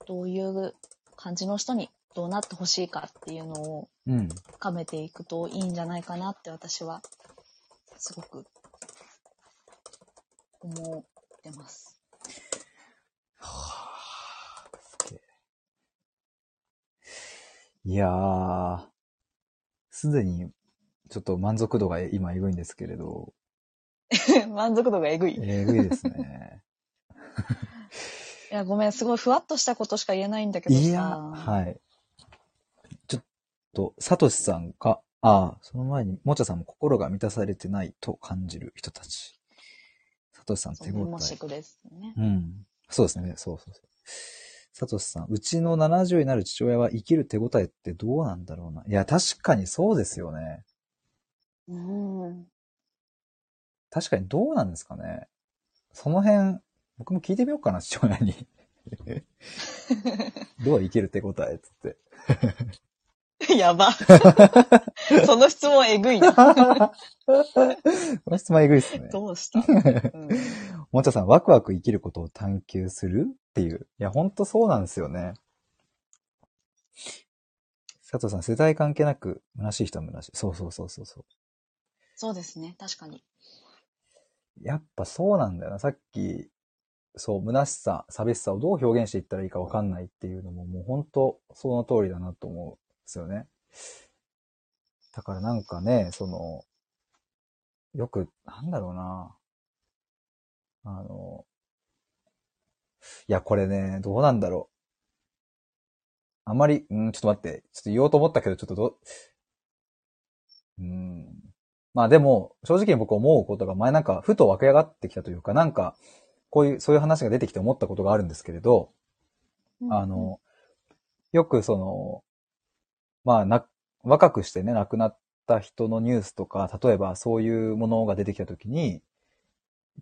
どういう感じの人にどうなってほしいかっていうのをうん。深めていくといいんじゃないかなって私はすごく思ってます。はあ、すげえ。いやー、すでに、ちょっと満足度が今えぐいんですけれど、満足度がえぐい。いえぐいですね。や、ごめん、すごいふわっとしたことしか言えないんだけどさ。いや、はい。と、サトシさんが、ああ、その前に、もちゃさんも心が満たされてないと感じる人たち。サトシさん手応え。モしてくれですね。うん。そうですね。そうそうそう。サトシさん、うちの70になる父親は生きる手応えってどうなんだろうな。いや、確かにそうですよね。うん。確かにどうなんですかね。その辺、僕も聞いてみようかな、父親に。どう生きる手応えっつって。やば。その質問えぐいな。この質問えぐいっすね。どうした、うん、もんちゃさん、ワクワク生きることを探求するっていう。いや、ほんとそうなんですよね。佐藤さん、世代関係なく、虚しい人は虚しい。そうそうそうそうそう。そうですね。確かに。やっぱそうなんだよな。さっき、そう、虚しさ、寂しさをどう表現していったらいいかわかんないっていうのも、もう本当その通りだなと思うんですよね。だからなんかね、その、よく、なんだろうな。あの、いや、これね、どうなんだろう。あんまり、うん、ちょっと待って、ちょっと言おうと思ったけど、ちょっとど、うん。まあでも、正直に僕思うことが前なんか、ふと湧き上がってきたというか、なんか、こういう、そういう話が出てきて思ったことがあるんですけれど、あの、よくその、まあな、若くしてね、亡くなった人のニュースとか、例えばそういうものが出てきたときに、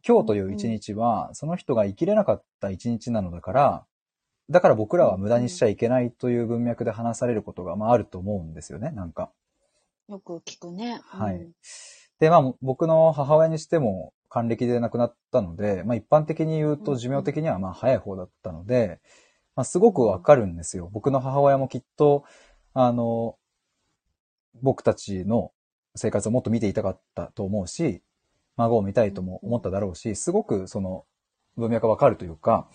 今日という一日は、その人が生きれなかった一日なのだから、だから僕らは無駄にしちゃいけないという文脈で話されることが、まああると思うんですよね、なんか。よく聞くね。はいうんで、まあ僕の母親にしても還暦で亡くなったので、まあ一般的に言うと寿命的にはまあ早い方だったので、まあすごくわかるんですよ。僕の母親もきっと、あの、僕たちの生活をもっと見ていたかったと思うし、孫を見たいとも思っただろうし、すごくその文脈がわかるというか、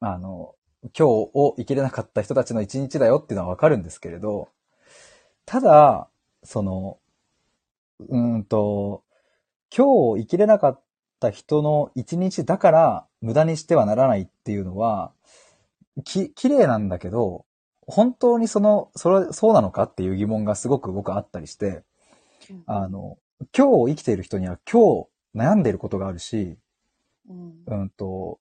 あの、今日を生きれなかった人たちの一日だよっていうのはわかるんですけれど、ただ、その、うんと、今日を生きれなかった人の一日だから無駄にしてはならないっていうのは、き、綺麗なんだけど、本当にその、それ、そうなのかっていう疑問がすごく僕はあったりして、あ、の、今日生きている人には今日悩んでいることがあるし、うん。うんと、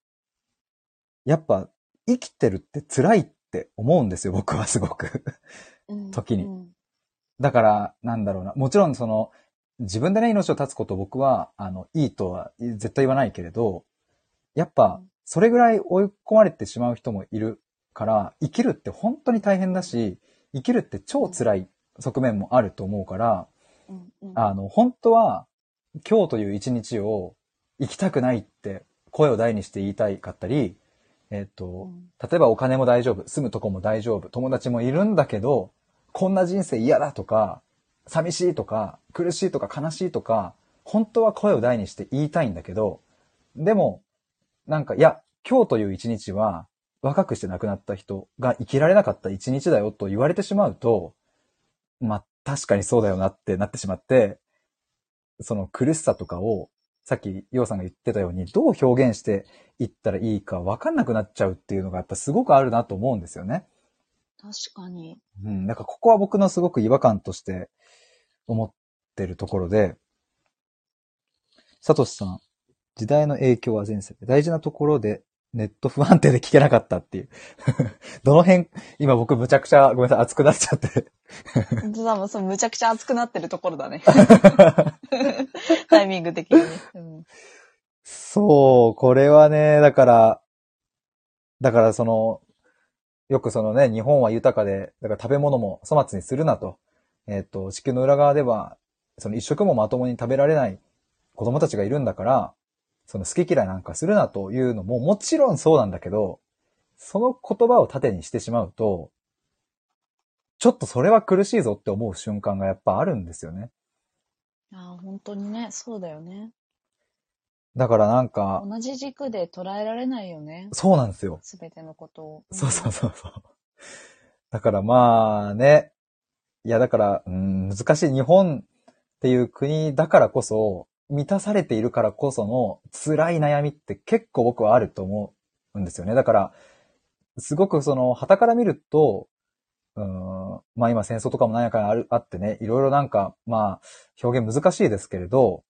やっぱ生きてるって辛いって思うんですよ、僕はすごく。うん。時に。うん。だから、なんだろうな。もちろんその、自分でね、命を絶つことを僕は、あの、いいとは絶対言わないけれど、やっぱ、それぐらい追い込まれてしまう人もいるから、生きるって本当に大変だし、生きるって超辛い側面もあると思うから、うんうん。あの、本当は、今日という一日を生きたくないって声を大にして言いたいかったり、えっ、と、うん。例えばお金も大丈夫、住むとこも大丈夫、友達もいるんだけど、こんな人生嫌だとか、寂しいとか、苦しいとか悲しいとか、本当は声を大にして言いたいんだけど、でも、なんか、いや、今日という一日は、若くして亡くなった人が生きられなかった一日だよと言われてしまうと、まあ、確かにそうだよなってなってしまって、その苦しさとかを、さっき、ようさんが言ってたように、どう表現していったらいいか分かんなくなっちゃうっていうのがやっぱすごくあるなと思うんですよね。確かに。うん。なんかここは僕のすごく違和感として思ってるところで、サトシさん、時代の影響は前世で大事なところでネット不安定で聞けなかったっていう。どの辺、今僕むちゃくちゃごめんなさい、熱くなっちゃって。本当だ、もうそうむちゃくちゃ熱くなってるところだね。タイミング的にね。うんそう、これはね、だから、だからその、よくそのね、日本は豊かで、だから食べ物も粗末にするなと。えっ、と、地球の裏側では、その一食もまともに食べられない子供たちがいるんだから、その好き嫌いなんかするなというのももちろんそうなんだけど、その言葉を盾にしてしまうと、ちょっとそれは苦しいぞって思う瞬間がやっぱあるんですよね。ああ、本当にね、そうだよね。だからなんか、同じ軸で捉えられないよね。そうなんですよ。すべてのことを。そうそうそうそう。だからまあね、いやだから、うん、難しい日本っていう国だからこそ、満たされているからこその辛い悩みって結構僕はあると思うんですよね。だから、すごくその、旗から見ると、うん、まあ今戦争とかも何やかある、あってね、いろいろなんか、まあ、表現難しいですけれど、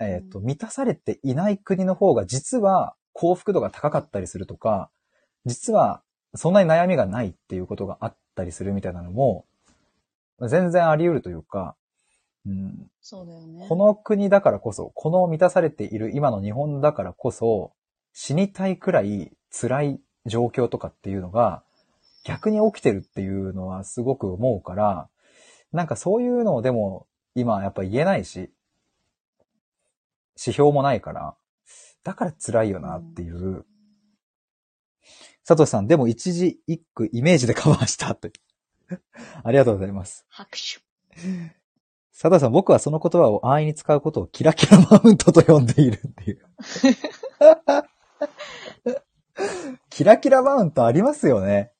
えっ、と、満たされていない国の方が実は幸福度が高かったりするとか、実はそんなに悩みがないっていうことがあったりするみたいなのも、全然あり得るというか、うん、そうだよね。この国だからこそ、この満たされている今の日本だからこそ、死にたいくらい辛い状況とかっていうのが、逆に起きてるっていうのはすごく思うから、なんかそういうのをでも今やっぱ言えないし、指標もないから、だから辛いよなっていう。佐藤さん、でも一字一句イメージでカバーしたって。ありがとうございます。拍手。佐藤さん、僕はその言葉を安易に使うことをキラキラマウントと呼んでいるっていう。キラキラマウントありますよね。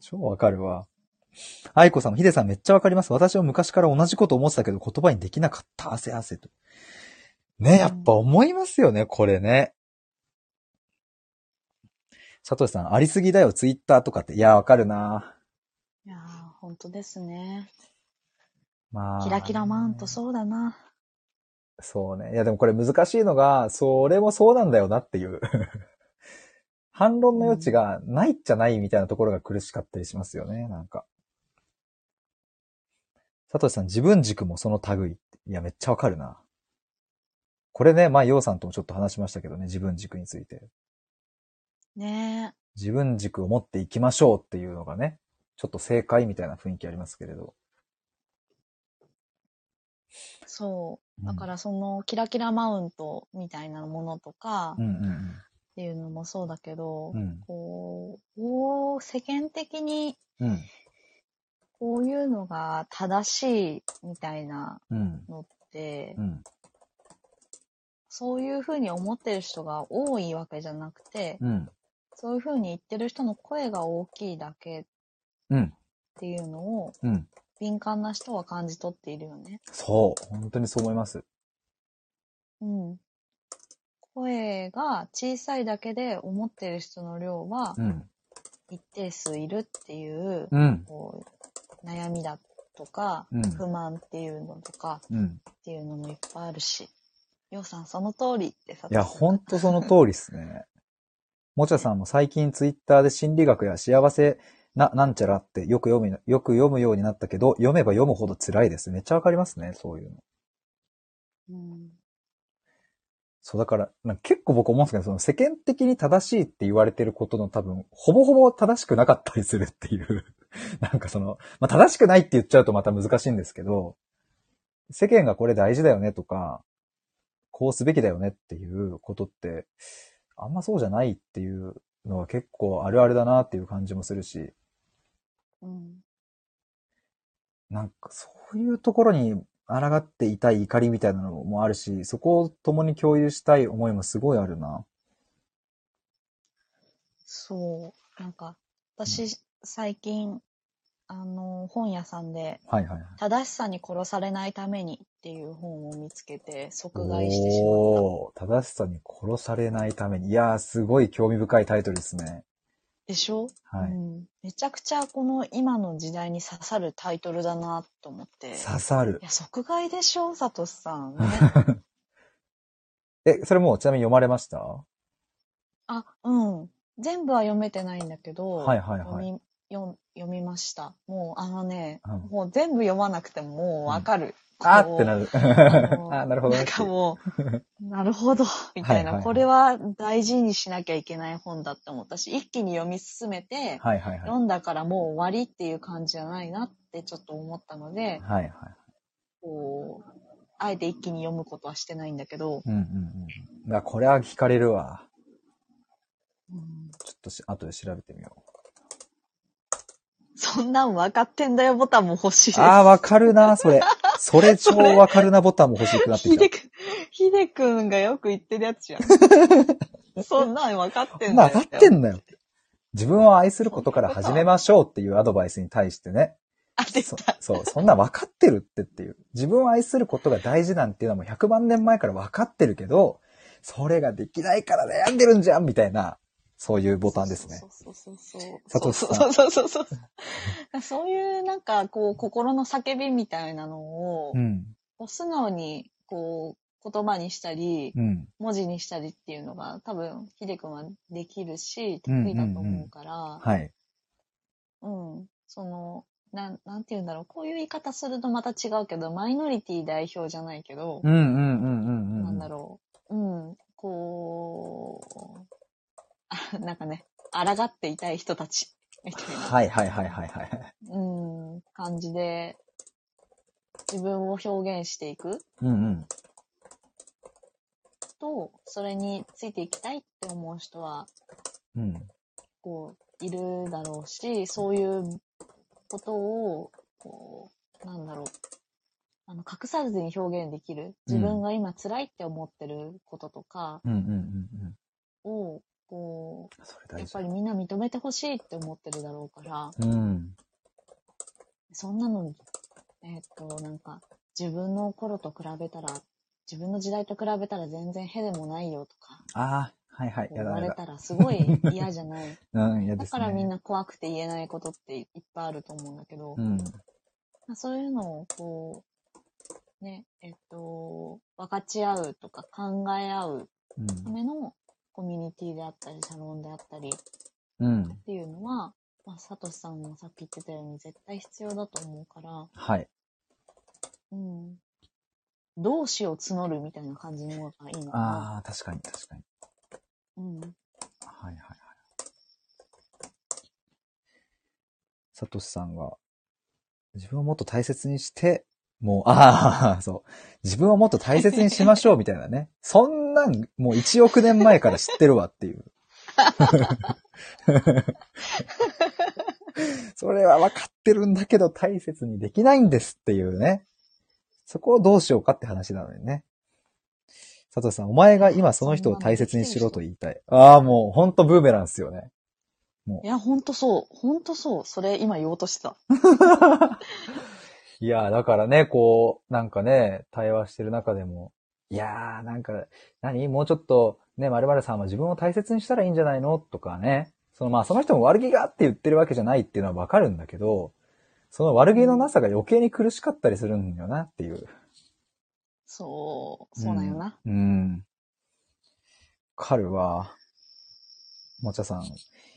超わかるわ。愛子さんもヒデさんめっちゃわかります。私は昔から同じこと思ってたけど言葉にできなかった。汗汗と。ね、やっぱ思いますよね、これね。佐藤さん、ありすぎだよ、ツイッターとかって。いや、わかるないやー、本当ですね。まあ。キラキラマウントそうだな。そうね。いやでもこれ難しいのが、それもそうなんだよなっていう。反論の余地がないっちゃないみたいなところが苦しかったりしますよね、なんか。佐藤さん、自分軸もその類。いや、めっちゃわかるな。これね、まあ、ヨウさんともちょっと話しましたけどね、自分軸について。ね自分軸を持っていきましょうっていうのがね、ちょっと正解みたいな雰囲気ありますけれど。そう。だからそのキラキラマウントみたいなものとかうんうんっていうのもそうだけど、うん。うん。こう、世間的にうん。こういうのが正しいみたいなうん。のって、うん。そういうふうに思ってる人が多いわけじゃなくて、うん。そういうふうに言ってる人の声が大きいだけっうん。ていうのをうん。敏感な人は感じ取っているよね。そう。本当にそう思います。うん。声が小さいだけで思ってる人の量はうん。一定数いるっていう、うん。こう悩みだとか、うん不満っていうのとかうん。っていうのもいっぱいあるし、ようさんその通りってさ。いや、ほんとその通りっすね。もちゃさんも最近ツイッターで心理学や幸せな、なんちゃらってよく読む、よく読むようになったけど、読めば読むほど辛いです。めっちゃわかりますね、そういうの。うん。そう、だから、なんか結構僕思うんですけど、その世間的に正しいって言われてることの多分、ほぼほぼ正しくなかったりするっていう。なんかその、まあ、正しくないって言っちゃうとまた難しいんですけど、世間がこれ大事だよねとか、こうすべきだよねっていうことって、あんまそうじゃないっていうのは結構あるあるだなっていう感じもするし、うん。なんかそういうところに抗っていたい怒りみたいなのもあるし、そこを共に共有したい思いもすごいあるな。そう。なんか、私、最近、あの、本屋さんで、はいはいはい。正しさに殺されないためにっていう本を見つけて、即買いしてしまっおー正しさに殺されないために。いやー、すごい興味深いタイトルですね。た。でしょ？はい。うん。めちゃくちゃこの今の時代に刺さるタイトルだなと思って。刺さるい。や、即買いでしょ？サトシさん。ね、え、それもうちなみに読まれました？はあ、うん。全部は読めてないんだけど、いはいはい。読み読読みました。もう、あのね、うんもう全部読まなくてももうわかる。あーってなる。のあーなるほどねなんかもう、なるほど、みたいな、はいはいはいこれは大事にしなきゃいけない本だって思ったし、一気に読み進めて、はいはいはい。読んだからもう終わりっていう感じじゃないなってちょっと思ったので、はいはい。こう、あえて一気に読むことはしてないんだけど、うんうんうん。だこれは惹かれるわ。うんちょっとし後で調べてみよそんなん分かってんだよボタンも欲しいです。う。あー、わかるな、それ。それ超わかるなボタンも欲しくなってきたひで。くん、ひでくんがよく言ってるやつじゃん。そんなん分かってんだよ。わかってんのよ。自分を愛することから始めましょうっていうアドバイスに対してね。あ、出そた。そう、そんな分かってるってっていう。自分を愛することが大事なんていうのはもう100万年前から分かってるけど、それができないから悩んでるんじゃんみたいな、そういうボタンですね。そうそうそうそう。そうそうそうそう。そういうなんかこう心の叫びみたいなのを、うん。こう素直にこう言葉にしたり、うん。文字にしたりっていうのが多分ひでくんはできるし、得うん意だと思うから、はい。うん、その、なん、なんて言うんだろう。こういう言い方するとまた違うけど、マイノリティ代表じゃないけど、うんうんうんうんうん。なんだろう。うん、こう、あ なんかね、抗っていたい人たち。みたいな、はいはいはいはいはい。うん、感じで、自分を表現していくうんうん。と、それについていきたいって思う人は、うん。こう、いるだろうし、そういうことを、こう、なんだろう、あの、隠さずに表現できる。自分が今辛いって思ってることとかうんうんうんうん。を、こう、やっぱ。りみんな認めてほしいって思ってるだろうから、うん。そんなの、えーっと、なんか、自分の頃と比べたら、自分の時代と比べたら全然へでもないよとか、ああ、はいはい。言わ。れたらすごい嫌じゃない？うん、嫌ですね。だからみんな怖くて言えないことっていっぱいあると思うんだけど、うん。まあそういうのをこう、ね、えっと、分かち合うとか考え合ううんためのコミュニティであったり、サロンであったりっうん。ていうのは、まあ、サトシさんもさっき言ってたように絶対必要だと思うから、はい。うん。同志を募るみたいな感じの方がいいのかな。ああ、確かに確かに。うん。はいはいはい。サトシさんが、自分をもっと大切にして、もう、ああ、そう。自分をもっと大切にしましょうみたいなね。そんなん、もう1億年前から知ってるわっていう。それは分かってるんだけど大切にできないんですっていうね。そこをどうしようかって話なのにね。佐藤さん、お前が今その人を大切にしろと言いたい。ああ、もうほんとブーメランですよね。いや、ほんとそう。ほんとそう。それ今言おうとしてた。いやー、だからね、こう、なんかね、対話してる中でも、いやー、なんか、何？もうちょっと、ね、〇〇さんは自分を大切にしたらいいんじゃないの？とかね。そのまあ、その人も悪気があって言ってるわけじゃないっていうのはわかるんだけど、その悪気のなさが余計に苦しかったりするんよなっていう。そう、そうなんよな。うん。うん。かるわ。もちゃさん、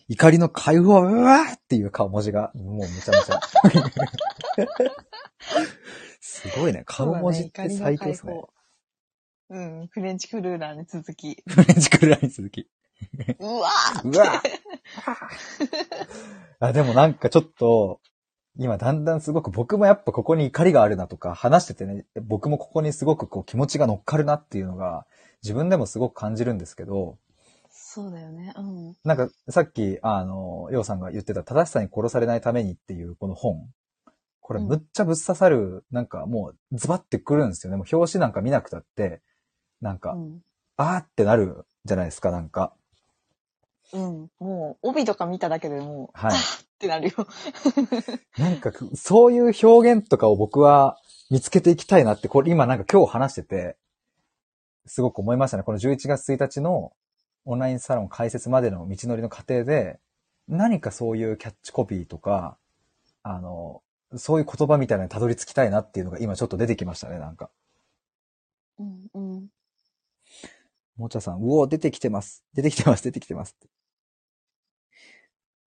怒りの解放、うわーっていう顔文字が、もうめちゃめちゃ。すごいね。顔文字って最強ですね。うん、フレンチクルーラーに続き。フレンチクルラに続き。うわーうわあ、でもなんかちょっと、今だんだんすごく僕もやっぱここに怒りがあるなとか話しててね、僕もここにすごくこう気持ちが乗っかるなっていうのが自分でもすごく感じるんですけど、そうだよね。うん。なんかさっきあの、ようさんが言ってた正しさに殺されないためにっていうこの本。これうんむっちゃぶっ刺さる、なんかもうズバってくるんですよね。もう表紙なんか見なくたって、なんか、うん。あーってなるじゃないですか、なんか。うん。もう、帯とか見ただけでもう、はいあーってなるよ。なんか、そういう表現とかを僕は見つけていきたいなって、これ今なんか今日話してて、すごく思いましたね。この11月1日のオンラインサロン開設までの道のりの過程で、何かそういうキャッチコピーとか、あの、そういう言葉みたいなのにたどり着きたいなっていうのが今ちょっと出てきましたね、なんか。うん、うん。もちゃさん、うお、出てきてます。出てきてます、出てきてますって。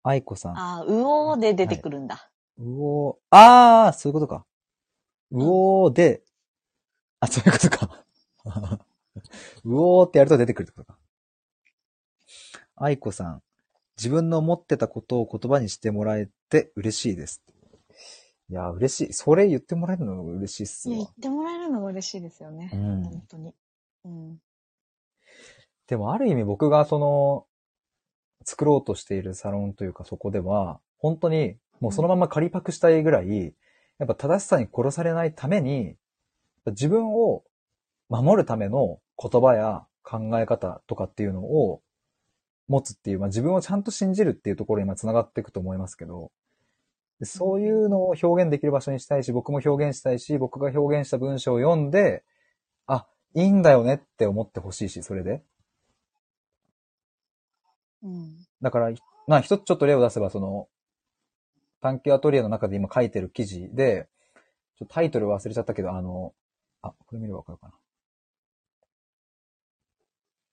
愛子さん。あー、うおーで出てくるんだ。うおー、あー、そういうことか。うおーで、あ、そういうことか。うおーってやると出てくるってことか。愛子さん、自分の思ってたことを言葉にしてもらえて嬉しいです。いや、嬉しい。それ言ってもらえるのが嬉しいっすいや、言わっ。てもらえるのが嬉しいですよね。うん本当に。うん。でもある意味僕がその、作ろうとしているサロンというかそこでは、本当にもうそのまま仮パクしたいぐらい、やっぱ正しさに殺されないために、自分を守るための言葉や考え方とかっていうのを持つっていう、まあ自分をちゃんと信じるっていうところに今繋がっていくと思いますけど、そういうのを表現できる場所にしたいし、僕も表現したいし、僕が表現した文章を読んで、あ、いいんだよねって思ってほしいし、それで。うん。だから、まあ一つちょっと例を出せば、その、探求アトリエの中で今書いてる記事で、ちょっとタイトル忘れちゃったけど、あの、あ、これ見ればわかるかな。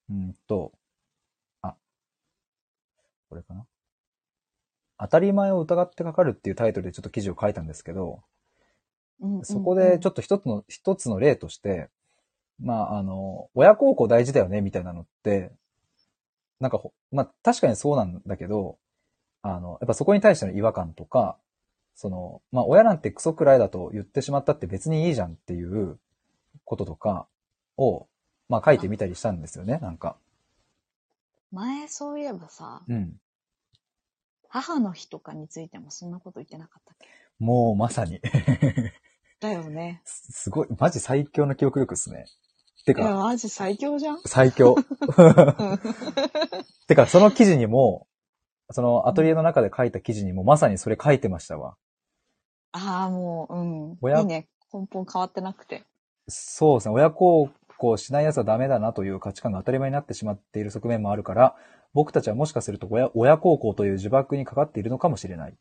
うんと、あ、これかな。当たり前を疑ってかかるっていうタイトルでちょっと記事を書いたんですけど、うんそこでちょっと一つの、一つの例として、まあ、あの、親孝行大事だよね、みたいなのって、なんかほ、まあ、確かにそうなんだけど、あの、やっぱそこに対しての違和感とか、その、まあ親なんてクソくらいだと言ってしまったって別にいいじゃんっていうこととかを、まあ書いてみたりしたんですよね、なんか。前そういえばさ、うん。母の日とかについてもそんなこと言ってなかったっけ？もうまさに。だよね。すすごい、マジ最強の記憶力っすね。ていや、か、マジ最強じゃん。最強。てか、その記事にも、そのアトリエの中で書いた記事にもまさにそれ書いてましたわ。ああ、もう、うん。親いいね。根本変わってなくて。そうですね。親孝行しない奴はダメだなという価値観が当たり前になってしまっている側面もあるから、僕たちはもしかすると親親孝行という呪縛にかかっているのかもしれない。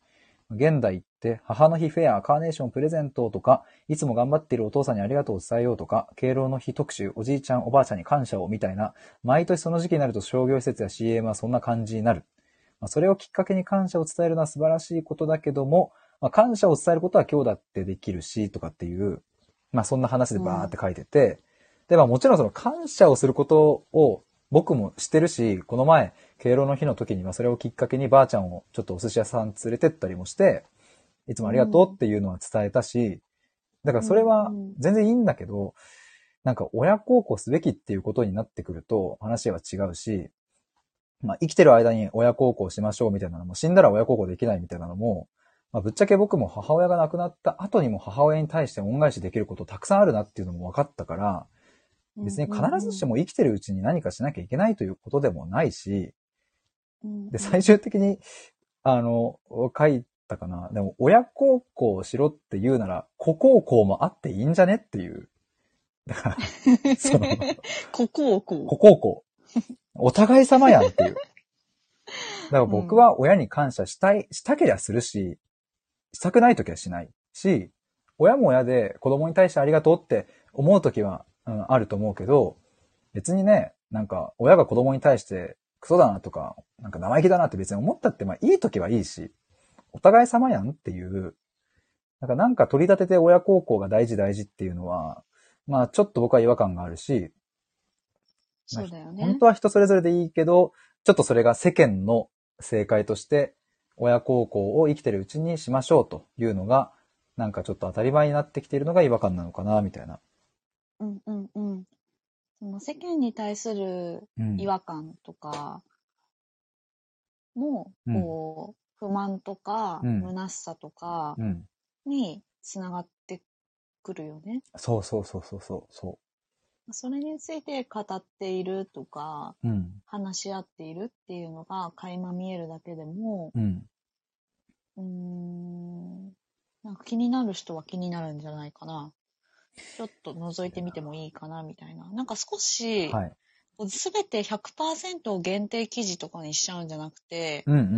現代って母の日フェア、カーネーションプレゼントとか、いつも頑張っているお父さんにありがとうを伝えようとか、敬老の日特集、おじいちゃんおばあちゃんに感謝をみたいな、毎年その時期になると商業施設や CM はそんな感じになる。まあ、それをきっかけに感謝を伝えるのは素晴らしいことだけども、まあ、感謝を伝えることは今日だってできるし、とかっていう、まあそんな話でバーって書いてて、で、まあもちろんその感謝をすることを僕もしてるし、この前、敬老の日の時にはそれをきっかけにばあちゃんをちょっとお寿司屋さん連れてったりもして、いつもありがとうっていうのは伝えたし、だからそれは全然いいんだけど、なんか親孝行すべきっていうことになってくると話は違うし、まあ生きてる間に親孝行しましょうみたいなのも、死んだら親孝行できないみたいなのも、まあ、ぶっちゃけ僕も母親が亡くなった後にも母親に対して恩返しできることたくさんあるなっていうのも分かったから、別に必ずしも生きてるうちに何かしなきゃいけないということでもないし、うん、で、最終的に、あの、書いたかな。でも、親孝行しろって言うなら、子孝行もあっていいんじゃねっていう。だから、その、ここをこ子孝行。お互い様やんっていう。だから僕は親に感謝したい、したけりゃするし、したくないときはしないし、親も親で子供に対してありがとうって思うときは、うん、あると思うけど、別にね、なんか親が子供に対してクソだなとか、なんか生意気だなって別に思ったって、まあいいときはいいし、お互い様やんっていう、なんかなんか取り立てて親孝行が大事大事っていうのは、まあちょっと僕は違和感があるし、そうだよね。本当は人それぞれでいいけど、ちょっとそれが世間の正解として、親孝行を生きてるうちにしましょうというのが、なんかちょっと当たり前になってきているのが違和感なのかな、みたいな。うんうんうん。その世間に対するうん。違和感とかも、うんこう、不満とか、うん虚しさとかうん。につながってくるよね。そうそうそうそうそう。そそれについて語っているとか、う。うん。話し合っているっていうのが垣間見えるだけでも、うん。うーん、なんか気になる人は気になるんじゃないかな。ちょっと覗いてみてもいいかな、みたいな。なんか少し、はい。すべて100%を限定記事とかにしちゃうんじゃなくて、うんうんう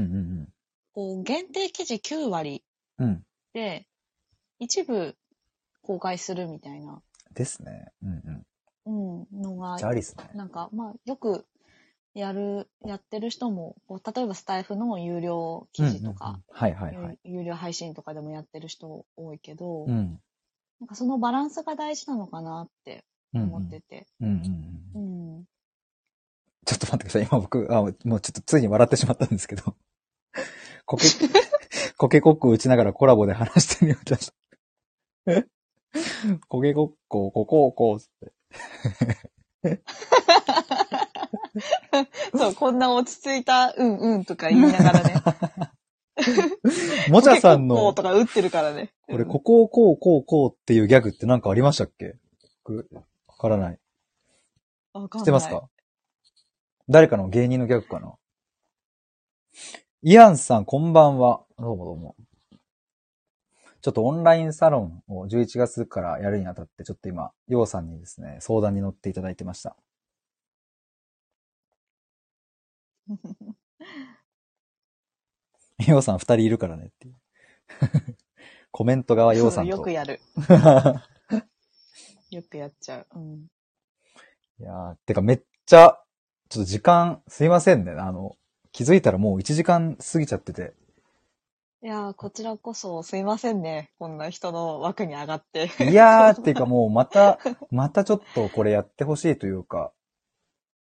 んこう限定記事9割。で、一部公開するみたいな、ですね。うんうん、のうん。がじゃあ、ありっすね。なんか、まあ、よくやる、やってる人も、例えばスタイフの有料記事とか、うんうんうんはいはいはい。有有料配信とかでもやってる人多いけど、うん。なんかそのバランスが大事なのかなって思ってて。うんうんうん。うん。ちょっと待ってください。今僕、あ、もうちょっとついに笑ってしまったんですけど。コケ、コケコッコ打ちながらコラボで話してみようとした。コケコッコ、ココーコーって。そう、こんな落ち着いた、うんうんとか言いながらね。もちゃさんの、ーとか打ってるからね。これ、うんここをこう、こう、こうっていうギャグってなんかありましたっけ？僕、わからない。わかんない知ってますか？誰かの？芸人のギャグかな？イアンさん、こんばんは。どうもどうも。ちょっとオンラインサロンを11月からやるにあたって、ちょっと今、ヨウさんにですね、相談に乗っていただいてました。ヨウさん二人いるからねっていう。コメント側ヨウさんと。よくやる。よくやっちゃう。うん。いやー、てかめっちゃ、ちょっと時間、すいませんね。あの、気づいたらもう1時間過ぎちゃってて。いやー、こちらこそすいませんね。こんな人の枠に上がって。いやー、っていうかもうまた、またちょっとこれやってほしいというか。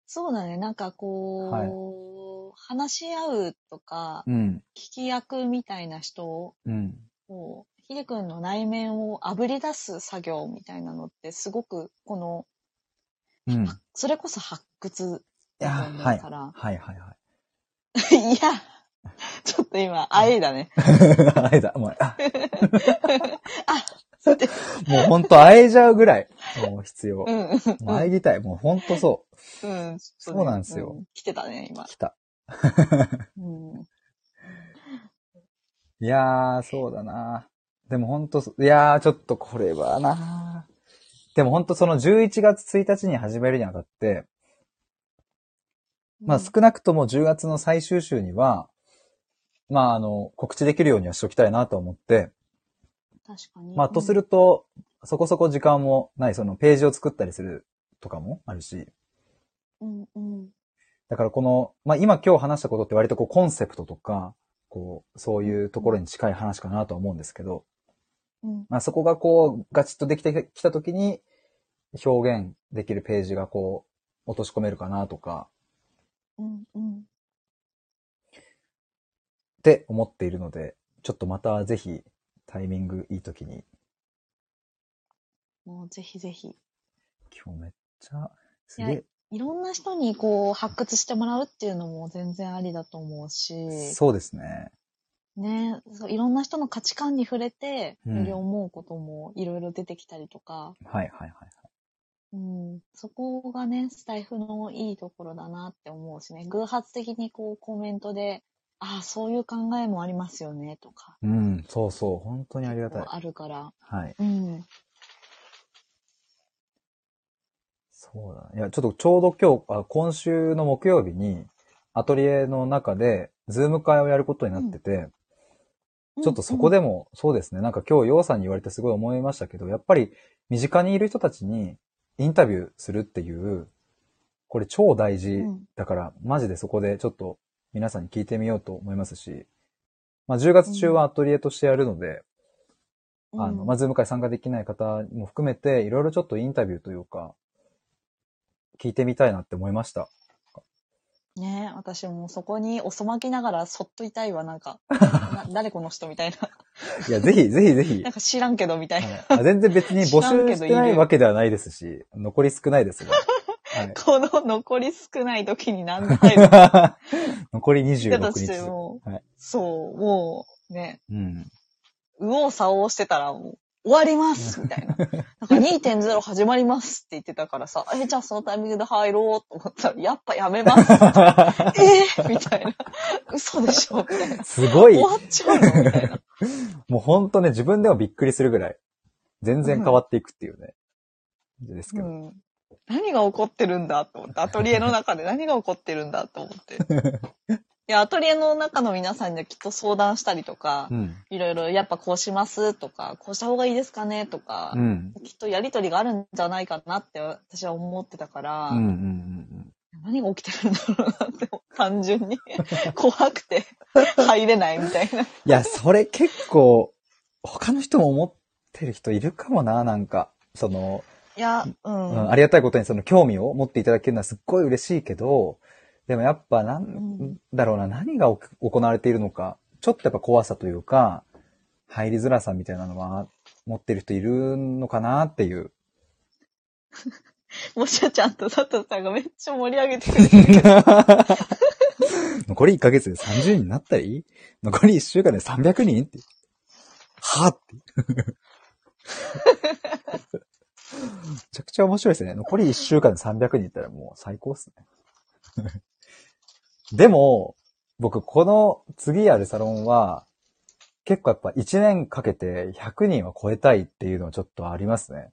そうだね。なんかこう、はい話し合うとか、うん。聞き役みたいな人を、うん。くんの内面をあぶり出す作業みたいなのって、すごく、この、うん。いそれこそ発掘や、だと思うはい。から。はいはいはい。い、や、ちょっと今、あえだね。あれだ、もう、あ あ、って、もうほんと会えちゃうぐらい、もう必要。うん、うん、もう会いぎたい。もうほんとそうん。そうなんですよう来てたね、今う。。来た。うん。いやー、そうだな。でもほんと、いやー、ちょっとこれはな。でもほんとその11月1日に始めるにあたって、まあ少なくとも10月の最終週には、まああの、告知できるようにはしておきたいなと思って、確かに。まあとすると、そこそこ時間もない、そのページを作ったりするとかもあるし、うん、うん。だからこの、まあ今今日話したことって割とこうコンセプトとか、こう、そういうところに近い話かなとは思うんですけど、うん、まあそこがこう、ガチッとできてきたときに、表現できるページがこう、落とし込めるかなとか、うん、うん。って思っているので、ちょっとまたぜひ、タイミングいいときに、もうぜひぜひ。今日めっちゃ、すげえ、いろんな人にこう発掘してもらうっていうのも全然ありだと思うし、そうですね。ね。そういろんな人の価値観に触れて、うん。より思うこともいろいろ出てきたりとか、はいはいはい。うん、そこがね、スタイフのいいところだなって思うしね、偶発的にこうコメントで、ああ、そういう考えもありますよね、とか、うん、そうそう、本当にありがたい。あるから、はい。うん、そうだ。いや、ちょっとちょうど今日、あ今週の木曜日に、アトリエの中で、ズーム会をやることになってて、ちょっとそこで、でも、そうですね、なんか今日、ヨウさんに言われてすごい思いましたけど、やっぱり、身近にいる人たちに、インタビューするっていう、これ超大事うん。だから、マジでそこでちょっと皆さんに聞いてみようと思いますし、まあ10月中はアトリエとしてやるので、うん。あの、まあ、ズーム会参加できない方も含めて、いろいろちょっとインタビューというか、聞いてみたいなって思いました。ね私もそこにおそまきながらそっといたいわ、なんか、な誰この人みたいな。いや、ぜひ、ぜひぜひなん。か知らんけどみたいな。はいあ全然別に募集してないわけではないですし、残り少ないですが。はい、この残り少ない時に何で入る残りだと26して日。もう、はいそう、もうね、うん。右往左往してたらもう終わりますみたいな。なんか2.0始まりますって言ってたからさ、え、じゃあそのタイミングで入ろうと思ったら、やっぱやめます。えー、みたいな。嘘でしょみたいな。すごい終、わっちゃうのみたいな。もうほんとね、自分でもびっくりするぐらい、全然変わっていくっていうね。ですけど。うん。何が起こってるんだと思って、アトリエの中で何が起こってるんだと思って。いや、アトリエの中の皆さんにはきっと相談したりとかう、ん。いろいろやっぱこうしますとか、こうした方がいいですかねとか、うん。きっとやりとりがあるんじゃないかなって私は思ってたから、うんうんうん何が起きてるんだろうなって、単純に 怖くて入れないみたいな。いや、それ結構、他の人も思ってる人いるかもな、なんか。その、いや、うん。うん、ありがたいことにその興味を持っていただけるのはすっごい嬉しいけど、でもやっぱなんんだろうな、何が行行われているのか、ちょっとやっぱ怖さというか、入りづらさみたいなのは持ってる人いるのかなっていう。もしちゃんと佐藤さんがめっちゃ盛り上げてくれてる 残り1ヶ月で30人になったり残り1週間で300人って。はぁって。めちゃくちゃ面白いですね。残り1週間で300人いったらもう最高っすね。でも、僕この次やるサロンは、結構やっぱ1年かけて100人は超えたいっていうのはちょっとありますね。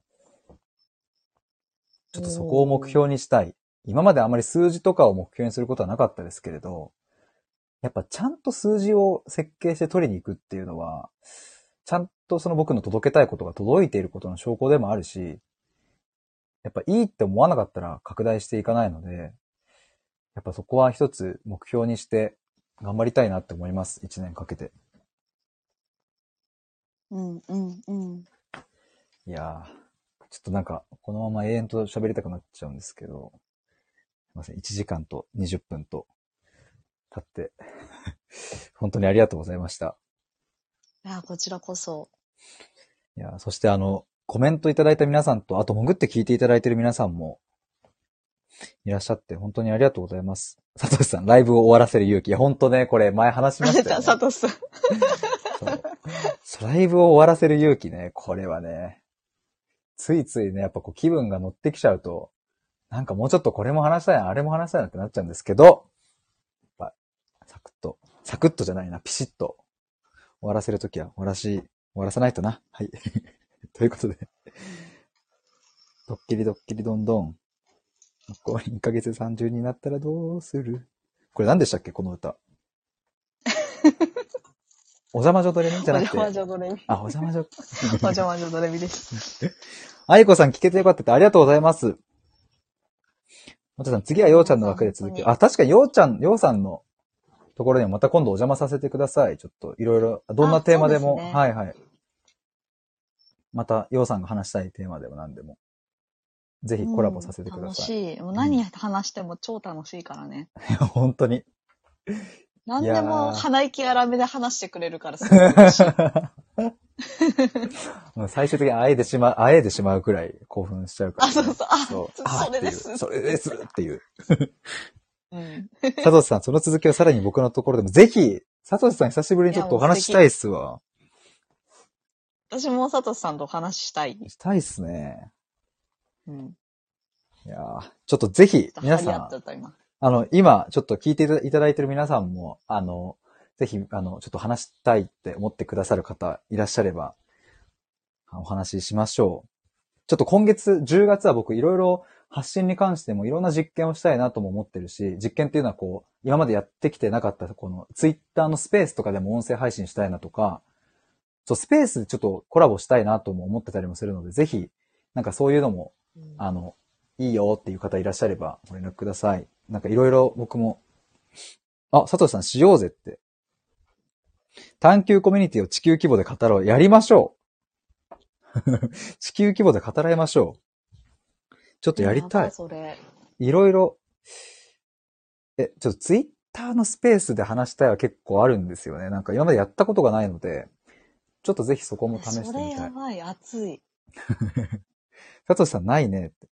ちょっとそこを目標にしたい。今まであまり数字とかを目標にすることはなかったですけれど、やっぱちゃんと数字を設計して取りに行くっていうのは、ちゃんとその僕の届けたいことが届いていることの証拠でもあるし、やっぱいいって思わなかったら拡大していかないので、やっぱそこは一つ目標にして頑張りたいなって思います。一年かけて。うん、うん、うん。いやー、ちょっとなんか、このまま永遠と喋りたくなっちゃうんですけど、すいません、1時間と20分と立って、本当にありがとうございました。いや、こちらこそ。いや、そしてあの、コメントいただいた皆さんと、あと潜って聞いていただいている皆さんも、いらっしゃって、本当にありがとうございます。サトシさん、ライブを終わらせる勇気。いや、本当ね、これ前話しましたよ、ね。サトシさん。ライブを終わらせる勇気ね、これはね、ついついね、やっぱこう気分が乗ってきちゃうと、なんかもうちょっとこれも話したいな、あれも話したいなってなっちゃうんですけど、やっぱサクッと、サクッとじゃないな、ピシッと終わらせるときは終わらし、終わらさないとな。はい。ということで、ドッキリドッキリどんどん、残り1ヶ月30になったらどうする？これ何でしたっけ？この歌。お邪魔女ドレミじゃなくて。お邪魔女ドレミ。あ、お邪魔女。お邪魔女ドレミです。あいこさん聞けてよかったってありがとうございます。もちさん、次はようちゃんの枠で続き。あ、確かにようちゃん、ようさんのところにもまた今度お邪魔させてください。ちょっといろいろ、どんなテーマでも。ですねはいはい。また、ようさんが話したいテーマでも何でも。ぜひコラボさせてくだ楽さい。しい。もう何話しても超楽しいからね。いや 本当に。何でも鼻息荒めで話してくれるからすごい嬉しい。もう最終的に会えてしまう、会えてしまうくらい興奮しちゃうから、あ、そうそう。あ、そうそれです。あっていうそれですっていう。うん。サトシさん、その続きをさらに僕のところでも、ぜひ、サトシさん久しぶりにちょっとお話ししたいっすわ。私もサトシさんとお話ししたい。したいっすね。うん。いやーちょっとぜひ、皆さん。あの、今、ちょっと聞いていただいてる皆さんも、あの、ぜひ、あの、ちょっと話したいって思ってくださる方いらっしゃれば、お話ししましょう。ちょっと今月、10月は僕いろいろ発信に関してもいろんな実験をしたいなとも思ってるし、実験っていうのはこう、今までやってきてなかった、このツイッターのスペースとかでも音声配信したいなとか、そう、スペースでちょっとコラボしたいなとも思ってたりもするので、ぜひ、なんかそういうのもあの、いいよっていう方いらっしゃればご連絡ください。なんかいろいろ僕も、あ、佐藤さんしようぜって。探求コミュニティを地球規模で語ろう。やりましょう。地球規模で語られましょう。ちょっとやりたい。それ。いろいろ、え、ちょっとツイッターのスペースで話したいは結構あるんですよね。なんか今までやったことがないので、ちょっとぜひそこも試してそれみたい。やばい、熱い。佐藤さんないねって。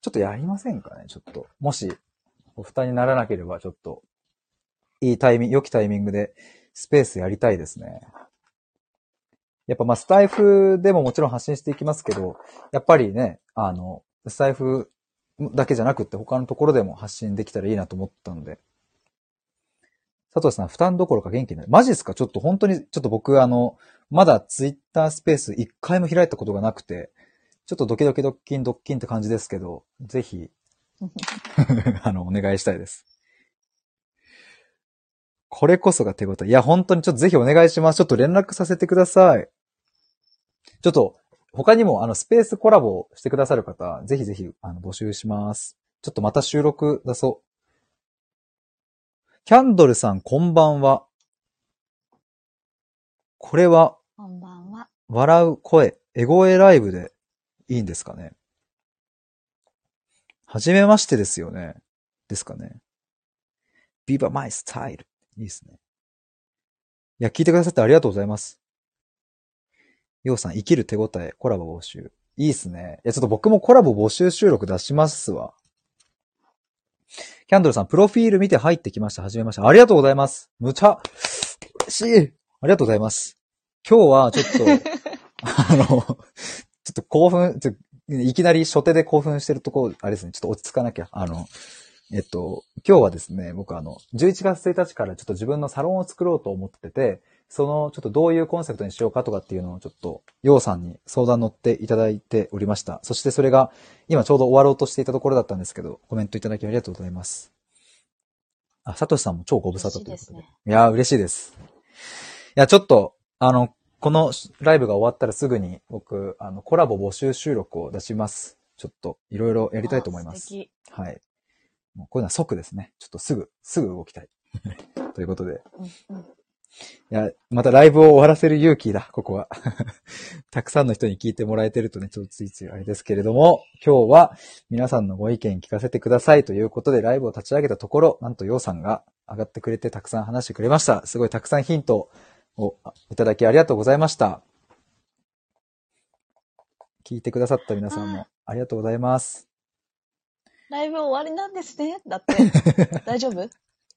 ちょっとやりませんかねちょっと。もし、お負担にならなければ、ちょっと、いいタイミング、良きタイミングで、スペースやりたいですね。やっぱまあ、スタイフでももちろん発信していきますけど、やっぱりね、あの、スタイフだけじゃなくって他のところでも発信できたらいいなと思ったので。佐藤さん、負担どころか元気なる。マジですか？ちょっと本当に、ちょっと僕あの、まだツイッタースペース一回も開いたことがなくて、ちょっとドキドキドッキンドッキンって感じですけど、ぜひ、あの、お願いしたいです。これこそが手応え。いや、本当にちょっとぜひお願いします。ちょっと連絡させてください。ちょっと、他にも、あの、スペースコラボしてくださる方、ぜひぜひ、あの、募集します。ちょっとまた収録出そう。キャンドルさん、こんばんは。これは、こんばんは。笑う声、エゴエライブでいいんですかねはじめましてですよね。ですかね。Viva my style. いいですね。いや、聞いてくださってありがとうございます。ようさん、生きる手応え、コラボ募集。いいっすね。いや、ちょっと僕もコラボ募集収録出しますわ。キャンドルさん、プロフィール見て入ってきました。はじめまして。ありがとうございます。むちゃ、嬉しい。ありがとうございます。今日はちょっと、あの、ちょっと興奮、ちょいきなり初手で興奮してるとこ、あれですね、ちょっと落ち着かなきゃ。あの、えっと、今日はですね、僕あの、11月1日からちょっと自分のサロンを作ろうと思ってて、その、ちょっとどういうコンセプトにしようかとかっていうのをちょっと、ようさんに相談乗っていただいておりました。そしてそれが、今ちょうど終わろうとしていたところだったんですけど、コメントいただきありがとうございます。あ、サトシさんも超ご無沙汰ということで。いですねいやー、嬉しいです。いや、ちょっと、あの、このライブが終わったらすぐに僕、あの、コラボ募集収録を出します。ちょっと、いろいろやりたいと思います。はい。もうこういうのは即ですね。ちょっとすぐ、すぐ動きたい。ということで。うんうんいや、またライブを終わらせる勇気だ、ここは。たくさんの人に聞いてもらえてるとね、ちょっとついついあれですけれども、今日は皆さんのご意見聞かせてくださいということでライブを立ち上げたところ、なんとヨウさんが上がってくれてたくさん話してくれました。すごいたくさんヒントをいただきありがとうございました。聞いてくださった皆さんもありがとうございます。ライブ終わりなんですね。だって、大丈夫？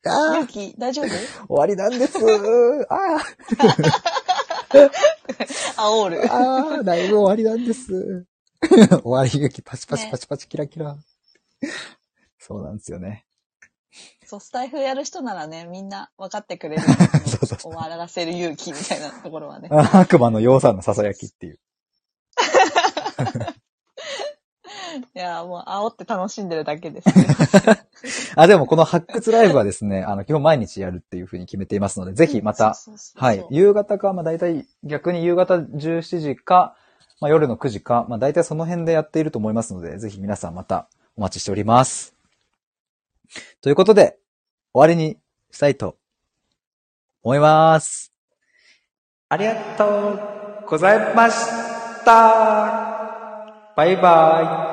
あ勇気、大丈夫？終わりなんです。あ 煽る。あ、ああ、ライブ終わりなんです。終わり勇気パチパチパチパチキラキラ。そうなんですよね。そう、スタイフやる人ならね、みんな分かってくれる。そうそう終わらせる勇気みたいなところはね。悪魔の洋さんの囁きっていう。いや、もう煽って楽しんでるだけです。あ、でもこの発掘ライブはですね、あの、基本毎日やるっていうふうに決めていますので、ぜひまた、そうそうそうそうはい。夕方か、まあ大体逆に夕方17時か、まあ夜の9時か、まあ大体その辺でやっていると思いますので、ぜひ皆さんまたお待ちしております。ということで、終わりにしたいと思います。ありがとうございました。バイバイ。